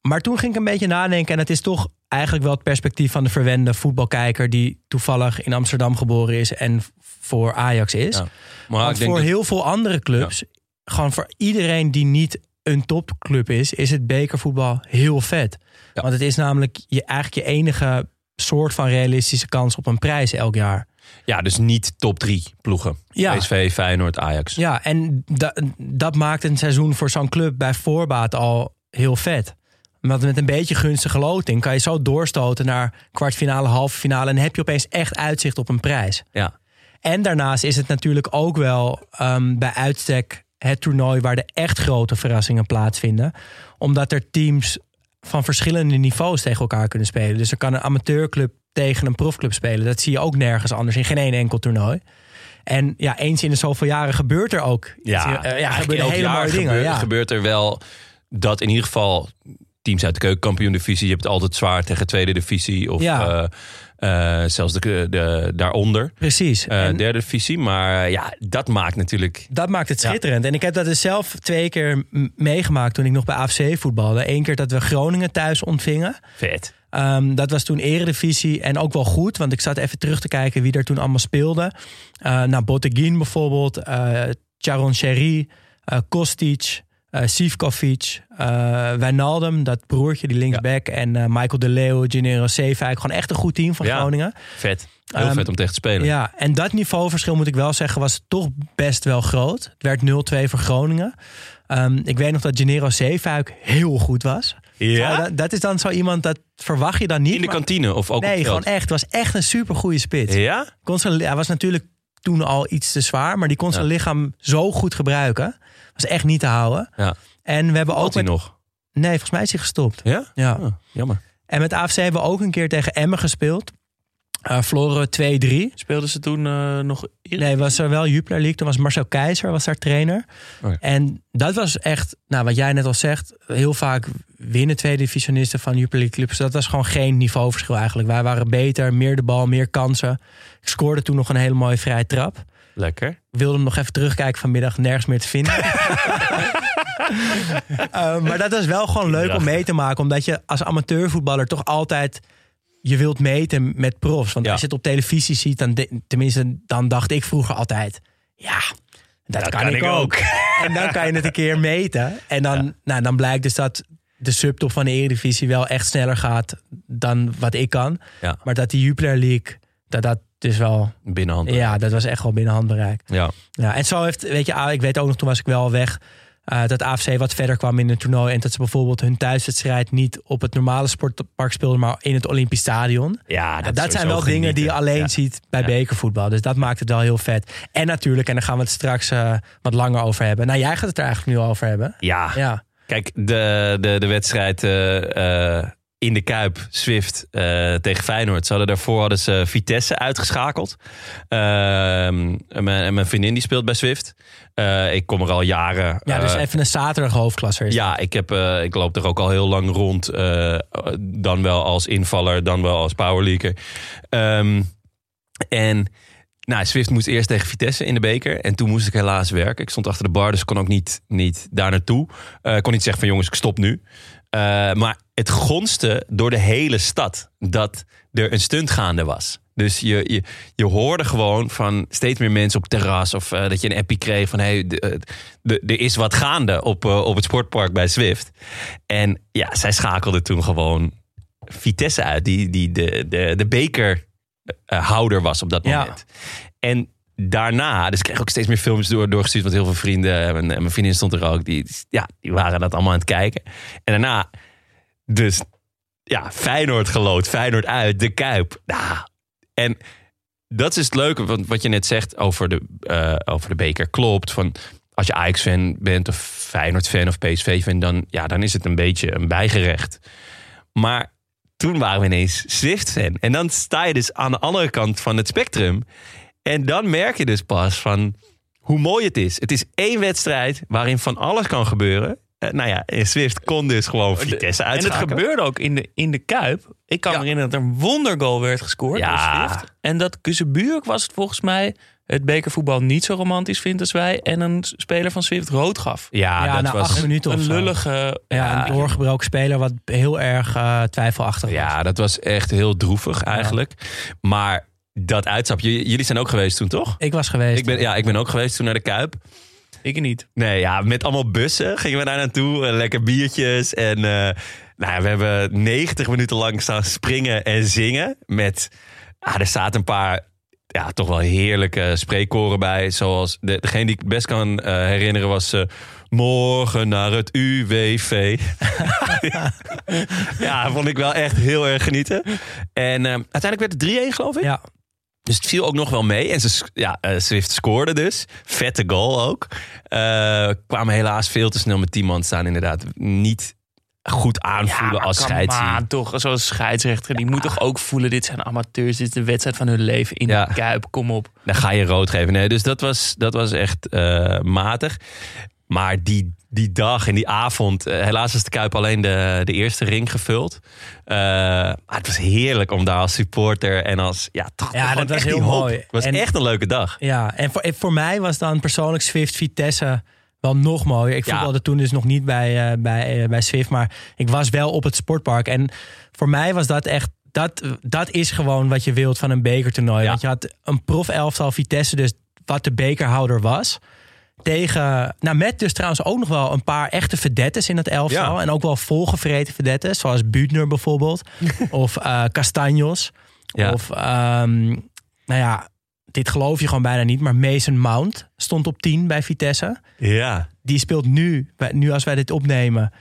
maar toen ging ik een beetje nadenken en het is toch eigenlijk wel het perspectief van de verwende voetbalkijker die toevallig in Amsterdam geboren is en voor Ajax is. Ja. Maar Want ik denk voor dat- heel veel andere clubs, gewoon voor iedereen die niet een topclub is, is het bekervoetbal heel vet. Ja. Want het is namelijk je, eigenlijk je enige soort van realistische kans op een prijs elk jaar. Ja, dus niet top drie ploegen. Ja. PSV, Feyenoord, Ajax. Ja, en da- dat maakt een seizoen voor zo'n club bij voorbaat al heel vet. Want met een beetje gunstige loting kan je zo doorstoten naar kwartfinale, halve finale. En heb je opeens echt uitzicht op een prijs. Ja. En daarnaast is het natuurlijk ook wel ehm, bij uitstek het toernooi waar de echt grote verrassingen plaatsvinden. Omdat er teams van verschillende niveaus tegen elkaar kunnen spelen. Dus er kan een amateurclub tegen een profclub spelen. Dat zie je ook nergens anders in geen één enkel toernooi. En ja, eens in de zoveel jaren gebeurt er ook. Ja, hele mooie dingen. gebeurt, ja. gebeurt er wel dat in ieder geval teams uit de keukenkampioen-divisie... je hebt het altijd zwaar tegen tweede divisie of Ja. eh, eh, zelfs de, de, daaronder. Precies. En- derde divisie. Maar ja, dat maakt natuurlijk... Dat maakt het Ja. schitterend. En ik heb dat dus zelf twee keer meegemaakt toen ik nog bij AFC voetbalde. Eén keer dat we Groningen thuis ontvingen. Vet. Ehm, dat was toen eredivisie en ook wel goed. Want ik zat even terug te kijken wie er toen allemaal speelde. Nou, Botteguin bijvoorbeeld. Charon Sherry. Kostic. Eh Sivkovic. eh Wijnaldum, dat broertje, die linksback. En eh, Michael de Leeuw, Gennaro Zeefuik. Gewoon echt een goed team van Ja. Groningen. Vet. Heel Ehm, vet om tegen te spelen. Ja, en dat niveauverschil moet ik wel zeggen was toch best wel groot. Het werd 0-2 voor Groningen. Ehm, ik weet nog dat Gennaro Zeefuik heel goed was. Ja? Dat, dat is dan zo iemand, dat verwacht je dan niet. In de maar- kantine of ook op Nee, het gewoon echt. Het was echt een supergoeie spits. Ja? Kon zijn, hij was natuurlijk toen al iets te zwaar, maar die kon zijn Ja. lichaam zo goed gebruiken. Was echt niet te houden. Ja. En we hebben ook Ook hij met, nog? Nee, volgens mij is hij gestopt. Ja? Ja. Oh, jammer. En met AFC hebben we ook een keer tegen Emmen gespeeld. Eh verloren we 2-3. Speelden ze toen eh, nog... Nee, was er wel Jupiler League. Toen was Marcel Keizer was daar trainer. Oh ja. En dat was echt, nou, wat jij net al zegt, heel vaak winnen tweede divisionisten van Jupiler League clubs. Dat was gewoon geen niveauverschil eigenlijk. Wij waren beter, meer de bal, meer kansen. Ik scoorde toen nog een hele mooie vrije trap. Lekker. Ik wilde hem nog even terugkijken vanmiddag, nergens meer te vinden. Eh, maar dat was wel gewoon leuk om mee te maken. Omdat je als amateurvoetballer toch altijd... Je wilt meten met profs. Want Ja. als je het op televisie ziet, dan de- tenminste, dan dacht ik vroeger altijd... Ja, dat, kan, ik ook. En dan kan je het een keer meten. En dan, nou, dan blijkt dus dat de subtop van de Eredivisie wel echt sneller gaat dan wat ik kan. Ja. Maar dat die Jupiler League, dat dat dus wel... Binnenhand. Ja, dat was echt wel binnen handbereik. Ja. Ja, en zo heeft, weet je, ik weet ook nog, toen was ik wel weg. eh, dat AFC wat verder kwam in het toernooi. En dat ze bijvoorbeeld hun thuiswedstrijd niet op het normale sportpark speelden, maar in het Olympisch Stadion. Ja, dat, dat, is zijn wel dingen die je alleen Ja. ziet bij Ja. bekervoetbal. Dus dat maakt het wel heel vet. En natuurlijk, en daar gaan we het straks eh, wat langer over hebben. Nou, jij gaat het er eigenlijk nu over hebben. Ja. Ja, Kijk, de, de, de wedstrijd eh, in de Kuip, Swift eh, tegen Feyenoord. Ze hadden daarvoor hadden ze Vitesse uitgeschakeld. Ehm, en, mijn, en mijn vriendin die speelt bij Swift. Eh, ik kom er al jaren. ja dus eh, even een zaterdag hoofdklasse. is Ja, ik, heb, ik loop er ook al heel lang rond. dan wel als invaller, dan wel als powerleaker. Ehm, en nou, Swift moest eerst tegen Vitesse in de beker. En toen moest ik helaas werken. Ik stond achter de bar, dus kon ook niet, niet daar naartoe. Ik kon niet zeggen van jongens, ik stop nu. Eh, maar het gonste door de hele stad dat er een stunt gaande was. Dus je, je, je hoorde gewoon van steeds meer mensen op terras... of eh, dat je een appie kreeg van... Hey, eh, er is wat gaande op, op het sportpark bij Swift. En ja, zij schakelde toen gewoon Vitesse uit... die, die de, de, de bekerhouder was op dat Ja. moment. En daarna, dus ik kreeg ook steeds meer films door, doorgestuurd... want heel veel vrienden en, en mijn vriendin stond er ook... Die, ja, die waren dat allemaal aan het kijken. En daarna, dus ja, Feyenoord gelood, Feyenoord uit, de Kuip. Nou, en dat is het leuke, want wat je net zegt over de, eh, over de beker klopt. Van als je Ajax-fan bent of Feyenoord-fan of PSV-fan, dan, ja, dan is het een beetje een bijgerecht. Maar toen waren we ineens Swift-fan. En dan sta je dus aan de andere kant van het spectrum. En dan merk je dus pas van hoe mooi het is. Het is één wedstrijd waarin van alles kan gebeuren. Eh, nou ja, en Swift kon dus gewoon Vitesse En het uitschakelen. gebeurde ook in de, in de Kuip. Ik kan Ja. me herinneren dat er een wondergoal werd gescoord Ja. door Swift. En dat Kuzebuurk was het volgens mij het bekervoetbal niet zo romantisch vindt als wij. En een speler van Swift rood gaf. Ja, Ja, dat na was acht minuten of Een zo. lullige... Ja, een doorgebroken speler wat heel erg eh, twijfelachtig was. Ja, dat was echt heel droevig eigenlijk. Maar dat uitstapje, jullie zijn ook geweest toen, toch? Ik was geweest. Ik ben, ja, ik ben ook geweest toen naar de Kuip. Ik niet. Nee, ja, met allemaal bussen gingen we daar naartoe. eh, lekker biertjes. En eh, nou, ja, we hebben 90 minuten lang staan springen en zingen. Met, ah, er zaten een paar, ja, toch wel heerlijke spreekkoren bij. Zoals, de, degene die ik best kan eh, herinneren was... Morgen naar het UWV. ja, vond ik wel echt heel erg genieten. En uiteindelijk werd het 3-1, geloof ik. Ja, Dus het viel ook nog wel mee. En ze, ja, eh, Swift scoorde dus. Vette goal ook. Eh, kwamen helaas veel te snel met 10 man staan. Inderdaad, niet goed aanvoelen maar als scheidsrechter. on, toch, zoals scheidsrechter. Die moet toch ook voelen, dit zijn amateurs. Dit is de wedstrijd van hun leven in Ja. de Kuip. Kom op. Dan ga je rood geven. Nee, dus dat was, dat was echt eh, matig. Maar die, die dag en die avond, eh, helaas is de Kuip alleen de, de eerste ring gevuld. Eh, maar het was heerlijk om daar als supporter en als... Ja, toch, Ja, dat was heel hoop. mooi. Het was En- echt een leuke dag. Ja, en voor, voor mij was dan persoonlijk Swift Vitesse wel nog mooier. Ik Ja. voetbalde toen dus nog niet bij, eh, bij, bij Swift, maar ik was wel op het sportpark. En voor mij was dat echt, dat, dat is gewoon wat je wilt van een bekertoernooi. Ja. Want je had een prof elftal Vitesse, dus wat de bekerhouder was. Tegen, nou met dus trouwens ook nog wel een paar echte verdettes in het elftal. Ja. En ook wel volgevreten verdettes, zoals Buutner bijvoorbeeld. of eh Castanjos. Ja. Of, ehm, nou ja, dit geloof je gewoon bijna niet. Maar Mason Mount stond op 10 bij Vitesse. Ja. Die speelt nu, nu als wij dit opnemen,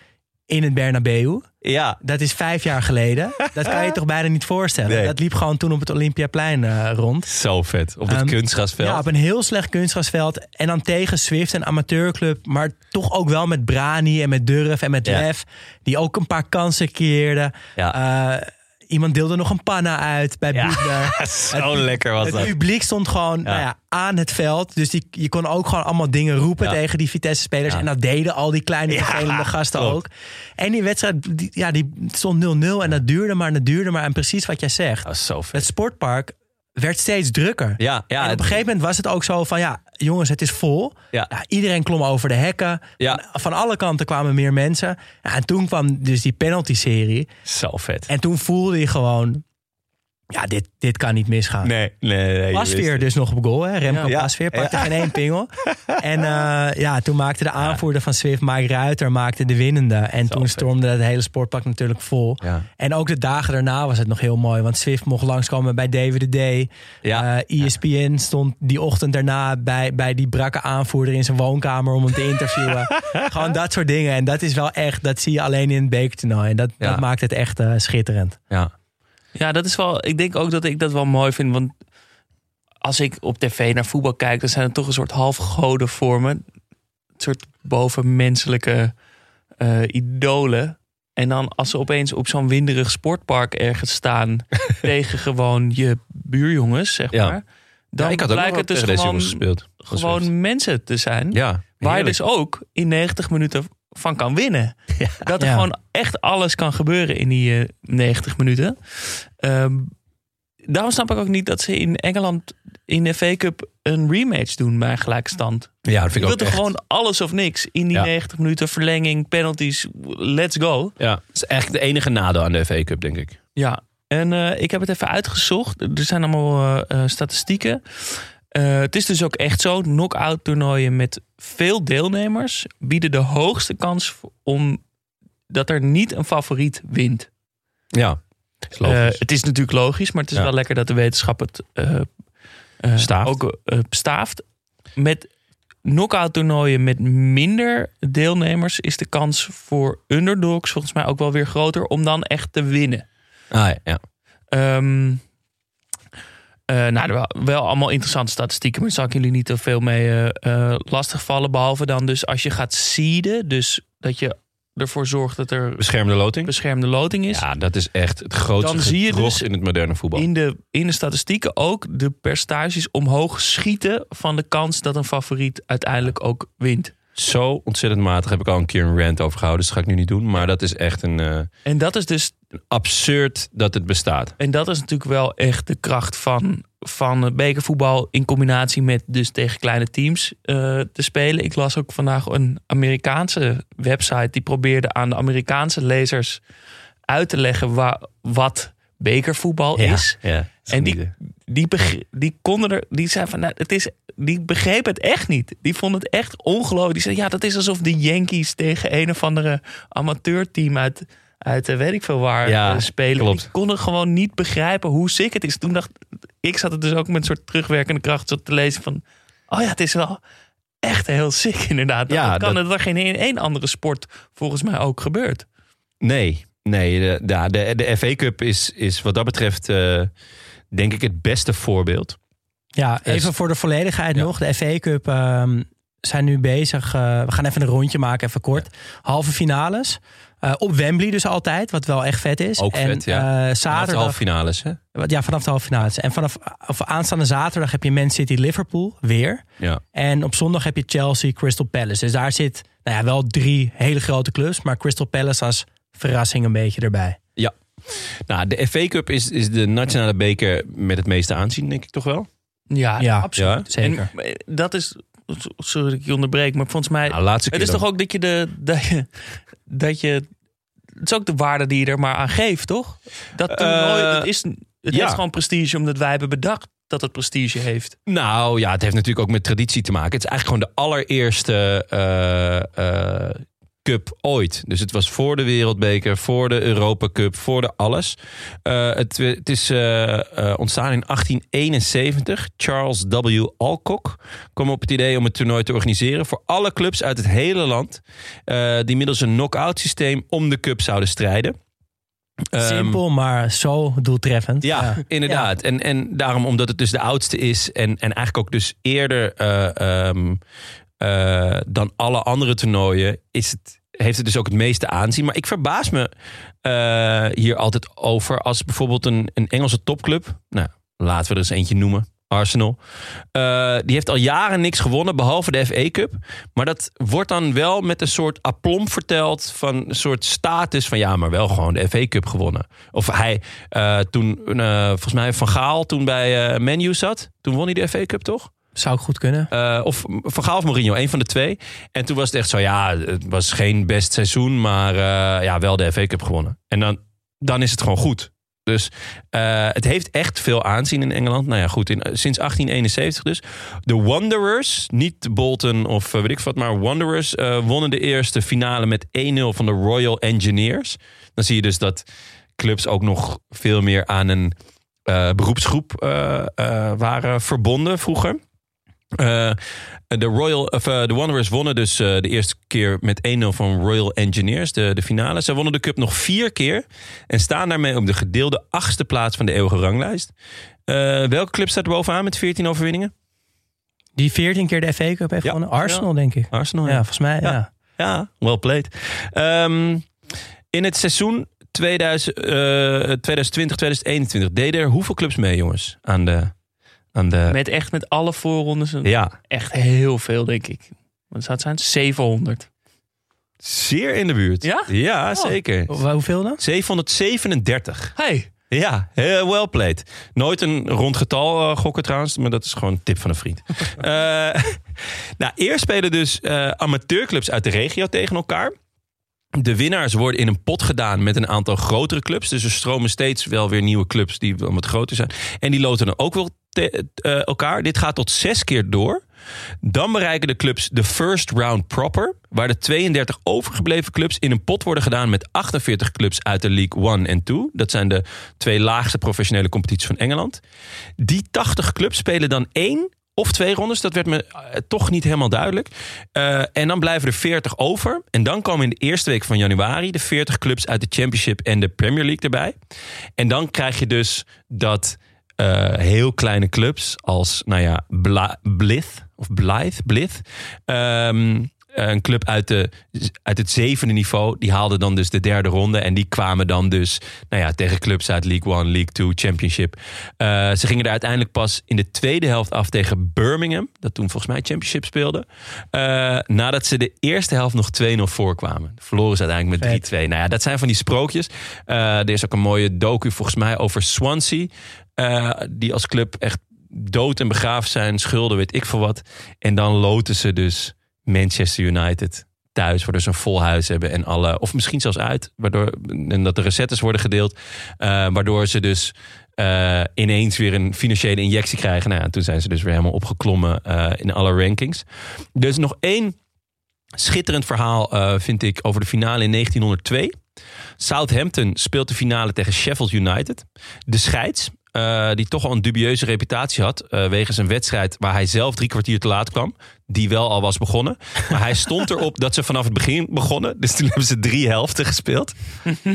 in het Bernabeu. Ja. Dat is vijf jaar geleden. Dat kan je toch bijna niet voorstellen. Nee. Dat liep gewoon toen op het Olympiaplein eh, rond. Zo vet. Op het Ehm, kunstgrasveld. Ja, op een heel slecht kunstgrasveld. En dan tegen Swift, een amateurclub. Maar toch ook wel met Brani en met Durf en met Ja. Lef. Die ook een paar kansen creëerden. Ja. Eh, iemand deelde nog een panna uit bij Ja. Zo lekker was Het dat. publiek stond gewoon Nou ja, aan het veld. Dus die, je kon ook gewoon allemaal dingen roepen Ja. tegen die Vitesse-spelers. En dat deden al die kleine vervelende gasten klopt. ook. En die wedstrijd, die, ja, die stond 0-0 en dat duurde maar en dat duurde maar. En precies wat jij zegt. Dat zo vet. Het sportpark werd steeds drukker. Ja, ja, en op het- een gegeven moment was het ook zo van... ja, jongens, het is vol. Ja. Iedereen klom over de hekken. Ja. Van, van alle kanten kwamen meer mensen. Ja, en toen kwam dus die penalty-serie. Zo vet. En toen voelde je gewoon... ja, dit, dit kan niet misgaan. Nee, nee, nee. Pasveer dus nog op goal. Hè? Remco Ja. Pasveer pakte Ja. geen één pingel. En eh, ja, toen maakte de aanvoerder van Swift, Mike Ruiter, maakte de winnende. En toen stormde het hele sportpak natuurlijk vol. Ja. En ook de dagen daarna was het nog heel mooi. Want Swift mocht langskomen bij David de D. Ja. Eh, ESPN stond die ochtend daarna bij, bij die brakke aanvoerder in zijn woonkamer om hem te interviewen. Gewoon dat soort dingen. En dat is wel echt, dat zie je alleen in het bekertoernooi. En dat, dat maakt het echt eh, schitterend. Ja. Ja, dat is wel. Ik denk ook dat ik dat wel mooi vind. Want als ik op tv naar voetbal kijk, dan zijn het toch een soort halfgoden voor me. Een soort bovenmenselijke eh, idolen. En dan als ze opeens op zo'n winderig sportpark ergens staan tegen gewoon je buurjongens, zeg Ja. maar. Dan ja, ik had ook nog blijkt het dus gewoon, gewoon mensen te zijn. Ja, Waar dus ook in 90 minuten van kan winnen. Dat er Ja. gewoon echt alles kan gebeuren in die eh, 90 minuten. Ehm, daarom snap ik ook niet dat ze in Engeland in de FA Cup een rematch doen bij gelijkstand. Ja, dat vind ik wilt ook er echt. gewoon alles of niks in die Ja. 90 minuten verlenging, penalties, let's go. Ja, dat is echt de enige nadeel aan de FA Cup, denk ik. Ja, en eh, ik heb het even uitgezocht. Er zijn allemaal eh, eh, statistieken. Eh, het is dus ook echt zo, knock-out toernooien met veel deelnemers bieden de hoogste kans om dat er niet een favoriet wint. Ja, is Eh, het is natuurlijk logisch, maar het is Ja. wel lekker dat de wetenschap het Staaft. ook bestaaft. Met knock-out toernooien met minder deelnemers is de kans voor underdogs volgens mij ook wel weer groter om dan echt te winnen. ah, ja, ja. Ehm eh, nou, wel, allemaal interessante statistieken, maar daar zal ik jullie niet te veel mee eh, lastigvallen. Behalve dan dus als je gaat seeden, dus dat je ervoor zorgt dat er Beschermde loting. beschermde loting is. Ja, dat is echt het grootste Dan zie je dus in het moderne voetbal. in, de, in de statistieken ook de percentages omhoog schieten van de kans dat een favoriet uiteindelijk ook wint. Zo ontzettend matig heb ik al een keer een rant over gehouden. Dus dat ga ik nu niet doen. Maar dat is echt een eh, En dat is dus absurd dat het bestaat. En dat is natuurlijk wel echt de kracht van, van het bekervoetbal in combinatie met dus tegen kleine teams eh, te spelen. Ik las ook vandaag een Amerikaanse website die probeerde aan de Amerikaanse lezers uit te leggen wa- wat bekervoetbal is. Ja, En die, die, die konden er, die zei van, nou, het is, die begreep het echt niet. Die vonden het echt ongelooflijk. Die zei, ja, dat is alsof de Yankees tegen een of andere amateurteam uit, uit eh, weet ik veel waar Ja, eh, spelen. klopt. Die konden gewoon niet begrijpen hoe sick het is. Toen dacht ik, zat het dus ook met een soort terugwerkende kracht zo te lezen van, oh ja, het is wel echt heel sick inderdaad. Ja, dat kan dat- dat er geen in één andere sport volgens mij ook gebeurt. Nee, nee de, de, de, de FA Cup is, is wat dat betreft eh, denk ik het beste voorbeeld. Ja, Dus- even voor de volledigheid Ja. nog. De FA Cup, ehm, zijn nu bezig. eh, we gaan even een rondje maken, even kort. Halve finales. Eh, op Wembley dus altijd, wat wel echt vet is. Ook en, vet, ja. eh, Vanaf de zaterdag, halve finales, hè? ja, vanaf de halve finales. En vanaf of aanstaande zaterdag heb je Man City Liverpool weer. Ja. En op zondag heb je Chelsea Crystal Palace. Dus daar zit nou ja, wel drie hele grote clubs. Maar Crystal Palace als verrassing een beetje erbij. Nou, de FA Cup is, is de nationale beker met het meeste aanzien, denk ik toch wel? Ja, Ja, absoluut. ja, zeker. En, eh, dat is, sorry dat ik je onderbreek, maar volgens mij... Nou, laatste het is toch ook dat je de... Dat je, dat je het is ook de waarde die je er maar aan geeft, toch? Dat toernooi, Eh, het, is, het ja. heeft gewoon prestige omdat wij hebben bedacht dat het prestige heeft. Nou ja, het heeft natuurlijk ook met traditie te maken. Het is eigenlijk gewoon de allereerste eh, eh, cup ooit. Dus het was voor de Wereldbeker, voor de Europa Cup, voor de alles. Eh, het, het is eh, eh, ontstaan in 1871. Charles W. Alcock kwam op het idee om het toernooi te organiseren voor alle clubs uit het hele land. die middels een knock-out systeem om de cup zouden strijden. Ehm, Simpel, maar zo doeltreffend. ja, inderdaad. En, en daarom, omdat het dus de oudste is en, en eigenlijk ook dus eerder eh, ehm, eh, dan alle andere toernooien, is het, heeft het dus ook het meeste aanzien. Maar ik verbaas me eh, hier altijd over als bijvoorbeeld een, een Engelse topclub, nou, laten we er eens eentje noemen. Arsenal. Eh, die heeft al jaren niks gewonnen, behalve de FA Cup. Maar dat wordt dan wel met een soort aplomb verteld. Van een soort status van ja, maar wel gewoon de FA Cup gewonnen. Of hij toen, volgens mij Van Gaal toen bij Menu zat. Toen won hij de FA Cup toch? Zou ik goed kunnen. Eh, of Van Gaal of Mourinho, een van de twee. En toen was het echt zo, ja, het was geen best seizoen, maar eh, ja, wel de FA Cup gewonnen. En dan, dan is het gewoon goed. Dus eh, het heeft echt veel aanzien in Engeland. Nou ja, goed, in, sinds 1871 dus. De Wanderers, niet Bolton of weet ik wat, maar Wanderers wonnen de eerste finale met 1-0 van de Royal Engineers. Dan zie je dus dat clubs ook nog veel meer aan een beroepsgroep waren verbonden vroeger. Eh, de, Royal, of, eh, de Wanderers wonnen dus eh, de eerste keer met 1-0 van Royal Engineers, de, de finale. Ze wonnen de cup nog vier keer en staan daarmee op de gedeelde achtste plaats van de eeuwige ranglijst. Welke club staat er bovenaan met 14 overwinningen? Die 14 keer de FA Cup heeft Ja. gewonnen. Arsenal, denk ik. Arsenal. Ja, volgens mij, ja. Ja. Well played. Ehm, in het seizoen 2000, eh, 2020, 2021 deden er hoeveel clubs mee, jongens? Aan de. Aan de Met echt met alle voorrondes. een- ja, Echt heel veel, denk ik. Wat zou het zijn? 700. zeer in de buurt. Ja? Ja, zeker. Hoe- Hoeveel dan? 737. Hey, Ja, heel well played. Nooit een rond getal eh, gokken trouwens, maar dat is gewoon een tip van een vriend. Eh, nou, eerst spelen dus eh, amateurclubs uit de regio tegen elkaar. De winnaars worden in een pot gedaan met een aantal grotere clubs. Dus er stromen steeds wel weer nieuwe clubs die wel wat groter zijn. En die loten dan ook wel te- eh, elkaar. Dit gaat tot zes keer door. Dan bereiken de clubs de first round proper. Waar de 32 overgebleven clubs in een pot worden gedaan met 48 clubs uit de League 1 en 2. Dat zijn de twee laagste professionele competities van Engeland. Die 80 clubs spelen dan één of twee rondes. Dat werd me eh, toch niet helemaal duidelijk. Eh, en dan blijven er 40 over. En dan komen in de eerste week van januari de 40 clubs uit de Championship en de Premier League erbij. En dan krijg je dus dat eh, heel kleine clubs als, nou ja, Bla- Blith of Blythe, Blith. ehm, een club uit, de, uit het zevende niveau, die haalde dan dus de derde ronde. En die kwamen dan dus nou ja, tegen clubs uit League One, League Two, Championship. Eh, ze gingen er uiteindelijk pas in de tweede helft af tegen Birmingham. Dat toen volgens mij Championship speelde. Eh, nadat ze de eerste helft nog 2-0 voorkwamen. Verloren ze uiteindelijk met 3-2. Nou ja, dat zijn van die sprookjes. Eh, er is ook een mooie docu volgens mij over Swansea. Eh, die als club echt dood en begraafd zijn. Schulden, weet ik veel wat. En dan loten ze dus Manchester United thuis, waardoor ze een vol huis hebben en alle, of misschien zelfs uit, waardoor en dat de recettes worden gedeeld, eh, waardoor ze dus eh, ineens weer een financiële injectie krijgen. Nou, toen zijn ze dus weer helemaal opgeklommen in alle rankings. Dus nog één schitterend verhaal vind ik over de finale in 1902. Southampton speelt de finale tegen Sheffield United. De scheids, eh, die toch al een dubieuze reputatie had. eh, wegens een wedstrijd waar hij zelf drie kwartier te laat kwam. Die wel al was begonnen. Maar hij stond erop dat ze vanaf het begin begonnen. Dus toen hebben ze drie helften gespeeld.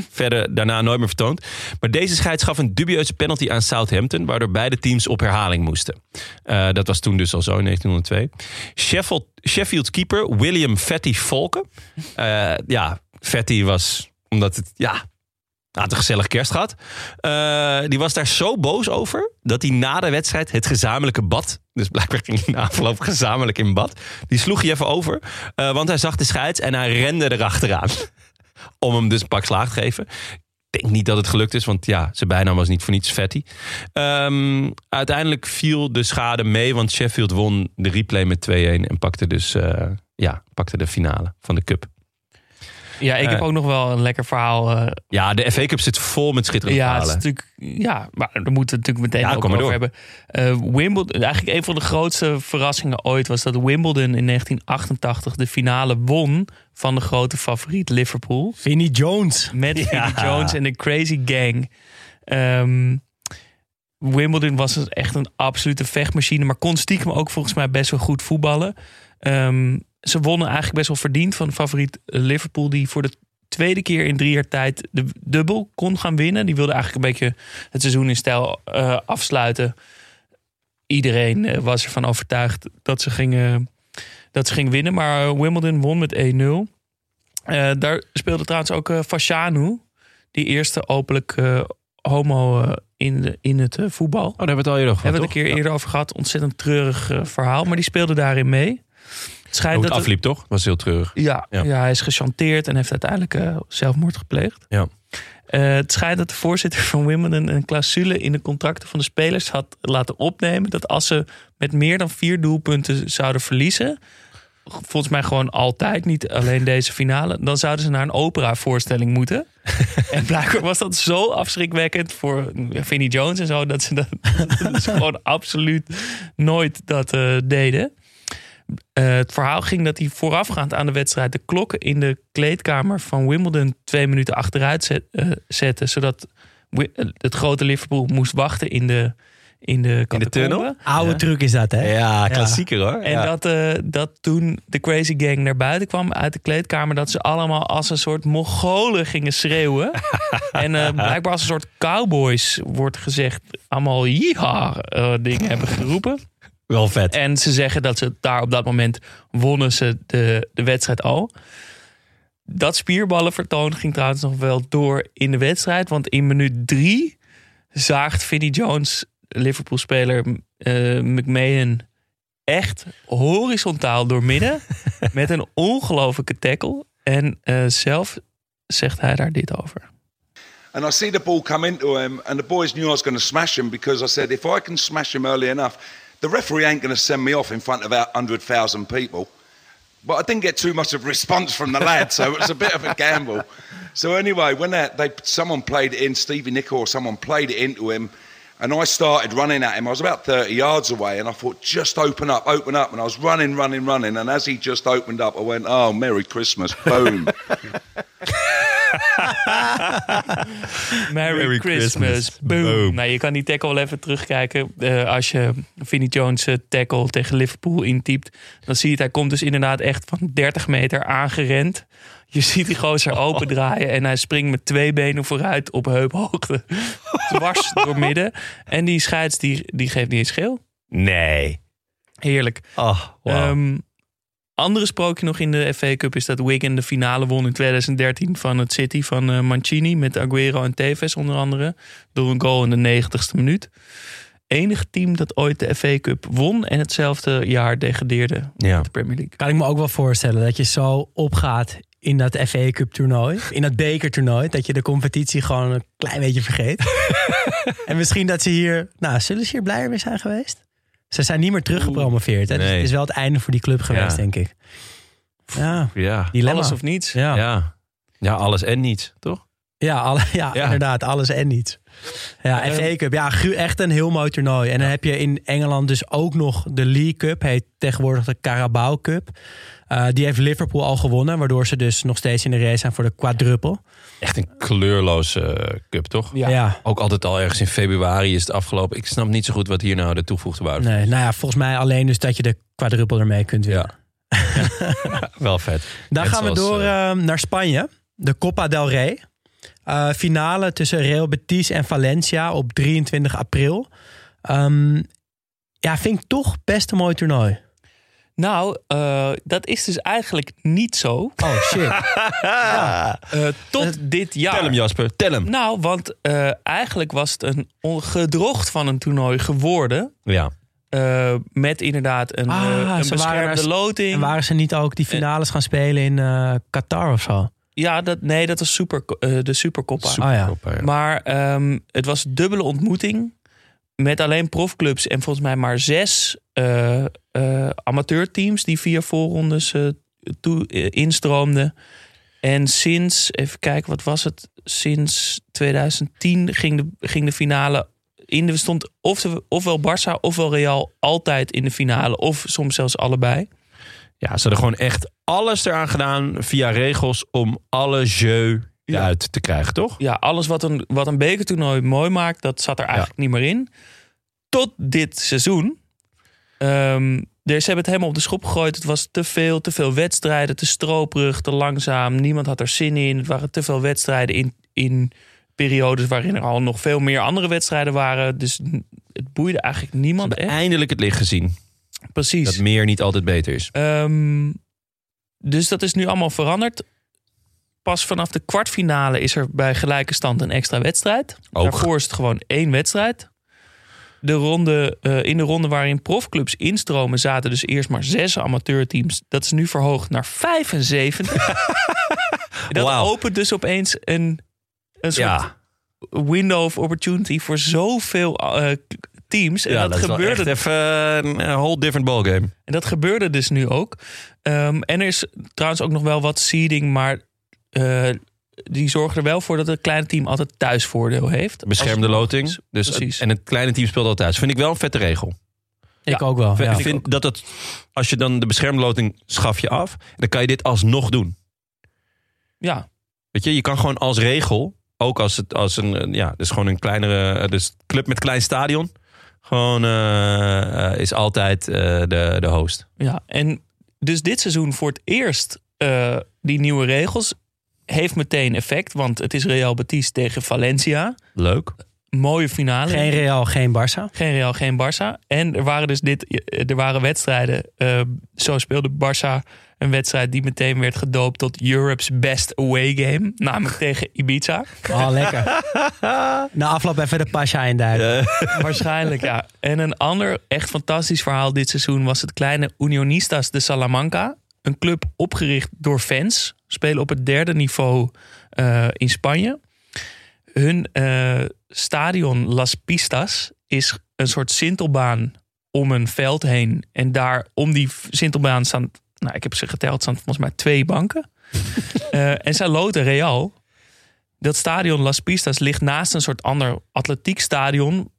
Verder daarna nooit meer vertoond. Maar deze scheids gaf een dubieuze penalty aan Southampton. Waardoor beide teams op herhaling moesten. Eh, dat was toen dus al zo in 1902. Sheffield, keeper William Fatty Volken. Ja, Fatty was omdat het... Ja, hij had een gezellig kerst gehad. Eh, die was daar zo boos over dat hij na de wedstrijd het gezamenlijke bad. Dus blijkbaar ging hij na afloop gezamenlijk in bad. Die sloeg hij even over. eh, want hij zag de scheids en hij rende erachteraan. Om hem dus een pak slaag te geven. Ik denk niet dat het gelukt is, want ja, zijn bijnaam was niet voor niets Fatty. Ehm, uiteindelijk viel de schade mee, want Sheffield won de replay met 2-1 en pakte dus eh, ja, pakte de finale van de cup. Ja, ik heb Eh. ook nog wel een lekker verhaal. eh, Ja, de FA Cup zit vol met schitterende ja, het is natuurlijk, ja, maar daar moeten we natuurlijk meteen Ja, ook over door. hebben. Eh, Wimbledon, eigenlijk een van de grootste verrassingen ooit was dat Wimbledon in 1988 de finale won van de grote favoriet Liverpool. Vinnie Jones. Met Vinnie Jones en de Crazy Gang. Ehm, Wimbledon was dus echt een absolute vechtmachine. Maar kon stiekem ook volgens mij best wel goed voetballen. Ehm, ze wonnen eigenlijk best wel verdiend van favoriet Liverpool. Die voor de tweede keer in drie jaar tijd de dubbel kon gaan winnen. Die wilde eigenlijk een beetje het seizoen in stijl eh, afsluiten. Iedereen eh, was ervan overtuigd dat ze gingen, dat ze gingen winnen. Maar eh, Wimbledon won met 1-0. Eh, daar speelde trouwens ook Fashanu. Die eerste openlijk homo in, de, in het voetbal. Oh, daar hebben we het al eerder over Hebben we gehad, het een keer eerder over gehad. Ontzettend treurig verhaal. Maar die speelde daarin mee. Schijnt Hoe het dat afliep, toch? Dat was heel treurig. ja, Ja. ja. hij is gechanteerd en heeft uiteindelijk eh, zelfmoord gepleegd. Ja. Eh, het schijnt dat de voorzitter van Wimbledon een clausule in de contracten van de spelers had laten opnemen. Dat als ze met meer dan vier doelpunten zouden verliezen. Volgens mij gewoon altijd, niet alleen deze finale. Dan zouden ze naar een operavoorstelling moeten. en blijkbaar was dat zo afschrikwekkend voor Vinnie Jones en zo. Dat ze, dat, dat ze gewoon absoluut nooit dat eh, deden. Eh, het verhaal ging dat hij voorafgaand aan de wedstrijd de klokken in de kleedkamer van Wimbledon twee minuten achteruit zet, eh, zette. Zodat eh, het grote Liverpool moest wachten in de, in de, In de tunnel? Oude truc is dat, hè? Ja, klassieker hoor. En Ja. dat, eh, dat toen de Crazy Gang naar buiten kwam uit de kleedkamer, dat ze allemaal als een soort Mongolen gingen schreeuwen. en eh, blijkbaar als een soort cowboys wordt gezegd, allemaal yeehaw eh, dingen hebben geroepen. Wel vet. En ze zeggen dat ze daar op dat moment wonnen ze de, de wedstrijd al. Dat spierballenvertoon ging trouwens nog wel door in de wedstrijd. Want in minuut drie zaagt Vinnie Jones, Liverpool-speler eh McMahon, echt horizontaal door midden. met een ongelofelijke tackle. En eh, zelf zegt hij daar dit over. And I see the ball come into him, and the boys knew I was going to smash him because I said, if I can smash him early enough, the referee ain't going to send me off in front of about 100,000 people. But I didn't get too much of a response from the lad, so it was a bit of a gamble. So anyway, when that, they someone played it in, Stevie Nicol or someone played it into him, and I started running at him. I was about 30 yards away, and I thought, just open up, open up. And I was running, running, running, and as he just opened up, I went, oh, Merry Christmas, boom. Merry, Merry Christmas. Christmas. Boom. Boom. Nou, je kan die tackle wel even terugkijken. Eh, als je Vinnie Jones eh, tackle tegen Liverpool intypt. Dan zie je het, hij komt dus inderdaad echt van 30 meter aangerend. Je ziet die gozer open draaien. En hij springt met twee benen vooruit op heuphoogte. Dwars door midden. En die scheids die, die geeft niet eens geel. Nee. Heerlijk. Oh, wow. Andere sprookje nog in de FA Cup is dat Wigan de finale won in 2013 van het City van eh, Mancini met Aguero en Tevez onder andere door een goal in de 90ste minuut. Enige team dat ooit de FA Cup won en hetzelfde jaar degradeerde Ja. de Premier League. Kan ik me ook wel voorstellen dat je zo opgaat in dat FA Cup toernooi. In dat bekertoernooi. Dat je de competitie gewoon een klein beetje vergeet. en misschien dat ze hier... Nou, zullen ze hier blijer mee zijn geweest? Ze zijn niet meer teruggepromoveerd. Hè? Dus Nee. het is wel het einde voor die club geweest, Ja. denk ik. Ja, Ja. dilemma. Alles of niets. Ja, ja. Ja. Ja, alles en niets, toch? alle, ja, Ja. inderdaad. Alles en niets. Ja, FA Cup. Ja, echt een heel mooi toernooi. En dan heb je in Engeland dus ook nog de League Cup. Heet tegenwoordig de Carabao Cup. Eh, die heeft Liverpool al gewonnen. Waardoor ze dus nog steeds in de race zijn voor de quadruple. Echt een kleurloze eh, cup, toch? Ja. Ook altijd al ergens in februari is het afgelopen. Ik snap niet zo goed wat hier nou de toevoegde waarde Nee, nou ja, volgens mij alleen dus dat je de quadruple ermee kunt winnen. Wel vet. Dan Net gaan we zoals, door eh, eh, naar Spanje. De Copa del Rey. Eh, finale tussen Real Betis en Valencia op 23 april. Ehm, ja, vind ik toch best een mooi toernooi. Nou, eh, dat is dus eigenlijk niet zo. Oh shit. Eh, tot dit jaar. Tel hem Jasper, tel hem. Nou, want eh, eigenlijk was het een ongedrocht van een toernooi geworden. Ja. Eh, met inderdaad een, Ah, eh, een beschermde er- loting. En waren ze niet ook die finales gaan spelen in eh, Qatar of zo? Ja, dat, nee, dat was super, eh, de Supercoppa. Oh ja. Supercoppa, ja. Maar ehm, het was dubbele ontmoeting. Met alleen profclubs en volgens mij maar zes eh, eh, amateurteams die via voorrondes eh, toe, instroomden. En sinds, even kijken, wat was het? Sinds 2010 ging de, ging de finale in. Er stond of, ofwel Barça ofwel Real altijd in de finale. Of soms zelfs allebei. Ja, ze hadden gewoon echt alles eraan gedaan via regels om alle jeu eruit te krijgen, toch? Ja, alles wat een, wat een bekertoernooi mooi maakt, dat zat er eigenlijk niet meer in. Tot dit seizoen. Ehm, dus ze hebben het helemaal op de schop gegooid. Het was te veel, te veel wedstrijden, te stroperig, te langzaam. Niemand had er zin in. Het waren te veel wedstrijden in, in periodes waarin er al nog veel meer andere wedstrijden waren. Dus het boeide eigenlijk niemand echt. Eindelijk het licht gezien. Precies. Dat meer niet altijd beter is. Ehm, dus dat is nu allemaal veranderd. Pas vanaf de kwartfinale is er bij gelijke stand een extra wedstrijd. Ook. Daarvoor is het gewoon één wedstrijd. De ronde, eh, in de ronde waarin profclubs instromen zaten dus eerst maar zes amateurteams. Dat is nu verhoogd naar 75. dat opent dus opeens een, een soort Ja, window of opportunity voor zoveel eh, teams. En ja dat, dat, is wel gebeurde even een whole different ballgame. En dat gebeurde dus nu ook. Ehm, en er is trouwens ook nog wel wat seeding, maar eh, die zorgen er wel voor dat het kleine team altijd thuisvoordeel heeft. Beschermde loting. Dus, Precies. en het kleine team speelt altijd thuis. Vind ik wel een vette regel. Ik ook wel. Ik vind dat het, als je dan de beschermde loting schaf je af, dan kan je dit alsnog doen. Ja, Weet je, je kan gewoon als regel, ook als het als een, eh, ja, dus gewoon een kleinere, eh, dus club met klein stadion, gewoon eh, eh, is altijd eh, de, de host. ja, en dus dit seizoen voor het eerst eh, die nieuwe regels heeft meteen effect, want het is Real Betis tegen Valencia. Leuk. Mooie finale. Geen Real, geen Barça. Geen Real, geen Barça. En er waren dus dit, er waren wedstrijden. eh, zo speelde Barça een wedstrijd die meteen werd gedoopt tot Europe's best away game, namelijk tegen Ibiza. Oh, lekker. Na afloop even de Pasha induiden. Waarschijnlijk, ja. En een ander echt fantastisch verhaal dit seizoen was het kleine Unionistas de Salamanca. Een club opgericht door fans. Spelen op het derde niveau eh, in Spanje. Hun eh, stadion Las Pistas is een soort sintelbaan om een veld heen. En daar om die sintelbaan staan, nou ik heb ze geteld, staan volgens mij twee banken. Eh, en zij loten Real. Dat stadion Las Pistas ligt naast een soort ander atletiekstadion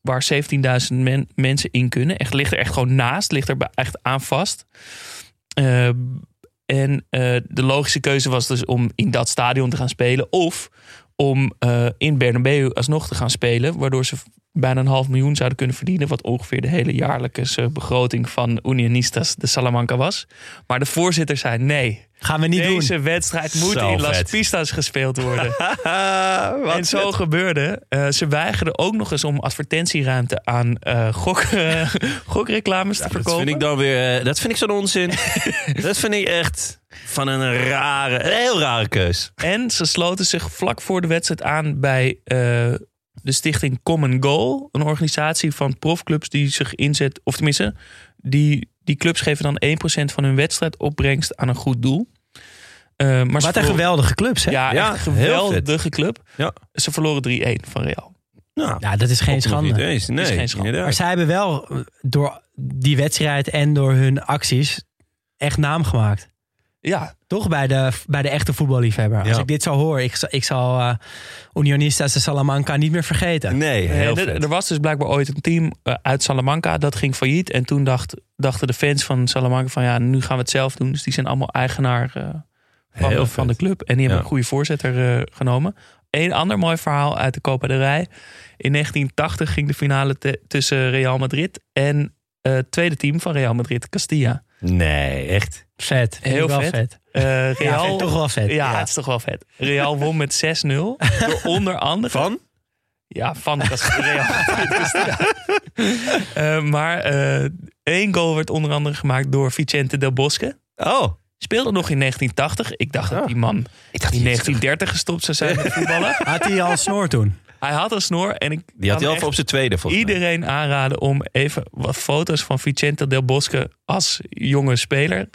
waar 17.000 men- mensen in kunnen. Echt ligt er echt gewoon naast, ligt er echt aan vast. En eh, de logische keuze was dus om in dat stadion te gaan spelen of om eh, in Bernabeu alsnog te gaan spelen, waardoor ze bijna een half miljoen zouden kunnen verdienen, wat ongeveer de hele jaarlijkse begroting van Unionistas de Salamanca was. Maar de voorzitter zei nee. Gaan we niet Deze doen. wedstrijd moet Zo in Las vet. Pistas gespeeld worden. en zo gebeurde. Eh, ze weigerden ook nog eens om advertentieruimte aan eh, gok, eh, gokreclames te Dat verkopen. vind ik dan weer, eh, dat vind ik zo'n onzin. dat vind ik echt van een rare, een heel rare keus. En ze sloten zich vlak voor de wedstrijd aan bij eh, de stichting Common Goal. Een organisatie van profclubs die zich inzet, of tenminste, die, die clubs geven dan 1% van hun wedstrijdopbrengst aan een goed doel. Eh, maar Wat een geweldige clubs, hè? Ja, een geweldige club. Ja. Ze verloren 3-1 van Real. Nou, Ja, dat is geen schande. niet eens. Nee, Is geen schande. inderdaad. Maar zij hebben wel door die wedstrijd en door hun acties echt naam gemaakt. Ja, Toch bij de, bij de echte voetballiefhebber. Als Ja. ik dit zo hoor, ik, zal- ik zal eh Unionistas de Salamanca niet meer vergeten. Nee, Eh, heel er, er was dus blijkbaar ooit een team eh, uit Salamanca dat ging failliet. En toen dacht, dachten de fans van Salamanca van ja, nu gaan we het zelf doen. Dus die zijn allemaal eigenaar van, de, van de club. En die hebben Ja. een goede voorzitter genomen. Een ander mooi verhaal uit de Copa del Rey. In 1980 ging de finale tussen Real Madrid en eh, tweede team van Real Madrid, Castilla. Nee, echt. Vet. Heel wel vet. Eh, Ja, Real, ik toch wel vet. Ja, het is toch wel vet. Real won met 6-0. Door onder andere... Van? Ja, van Real. Castilla. Eh, maar eh, één goal werd onder andere gemaakt door Vicente del Bosque. Oh. Speelde nog in 1980. Ik dacht dat die man in 1930 gestopt zou zijn met voetballen. Had hij al snor toen? Hij had een snor en ik Die had hij al echt op zijn tweede volgens mij. iedereen aanraden om even wat foto's van Vicente del Bosque als jonge speler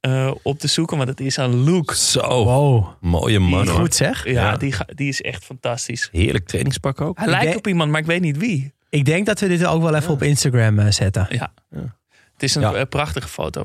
eh, op te zoeken. Want het is een look. Zo, Wow. mooie man. Goed zeg. Ja, Ja. Die, die is echt fantastisch. Heerlijk trainingspak ook. Hij lijkt denk- op iemand, maar ik weet niet wie. Ik denk dat we dit ook wel even op Instagram eh, zetten. Ja. Het is een Ja. eh, prachtige foto.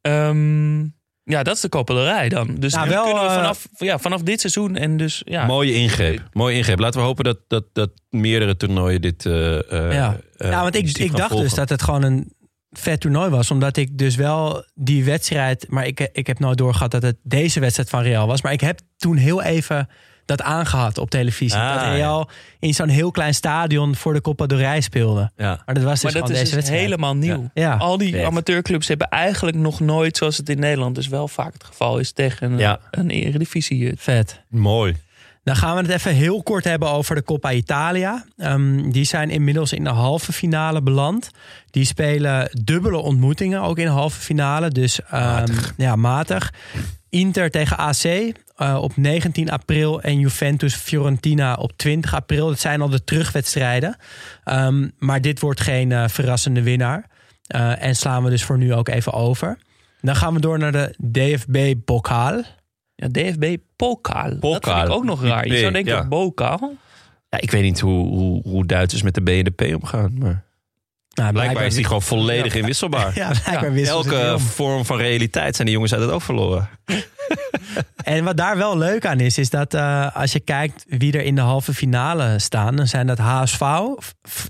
Ehm, ja, dat is de koppelerij dan. Dus Nou, wel, kunnen we eh, vanaf, ja, vanaf dit seizoen en dus ja. Mooie ingreep. Mooie ingreep. Laten we hopen dat, dat, dat meerdere toernooien dit. eh, eh, Ja. eh, ja, want ik, ik dacht dus dat het gewoon een vet toernooi was. Omdat ik dus wel die wedstrijd... Maar ik, ik heb nooit doorgehad dat het deze wedstrijd van Real was. Maar ik heb toen heel even dat aangehad op televisie. Ah, dat Real in zo'n heel klein stadion voor de Copa del Rey speelde. Ja. Maar dat was dus maar dat is deze dus wedstrijd. helemaal nieuw. Ja. Al die amateurclubs hebben eigenlijk nog nooit, zoals het in Nederland dus wel vaak het geval is, tegen een, Ja. een eredivisie. Vet. Mooi. Dan gaan we het even heel kort hebben over de Coppa Italia. Ehm, die zijn inmiddels in de halve finale beland. Die spelen dubbele ontmoetingen, ook in de halve finale. Dus ehm, Matig. ja, matig. Inter tegen AC eh, op 19 april en Juventus Fiorentina op 20 april. Dat zijn al de terugwedstrijden. Ehm, maar dit wordt geen eh, verrassende winnaar. Eh, en slaan we dus voor nu ook even over. Dan gaan we door naar de DFB Pokaal. Ja, DFB Pokaal. Dat vind Pokaal. ik ook nog raar. Je zou denken ja. Bokaal. Ja, ik weet niet hoe, hoe, hoe Duitsers met de B en de P omgaan. Maar Nou, blijkbaar is die gewoon volledig inwisselbaar. Ja, Elke vorm van realiteit zijn die jongens uit het oog verloren. En wat daar wel leuk aan is, is dat eh, als je kijkt wie er in de halve finale staan, dan zijn dat HSV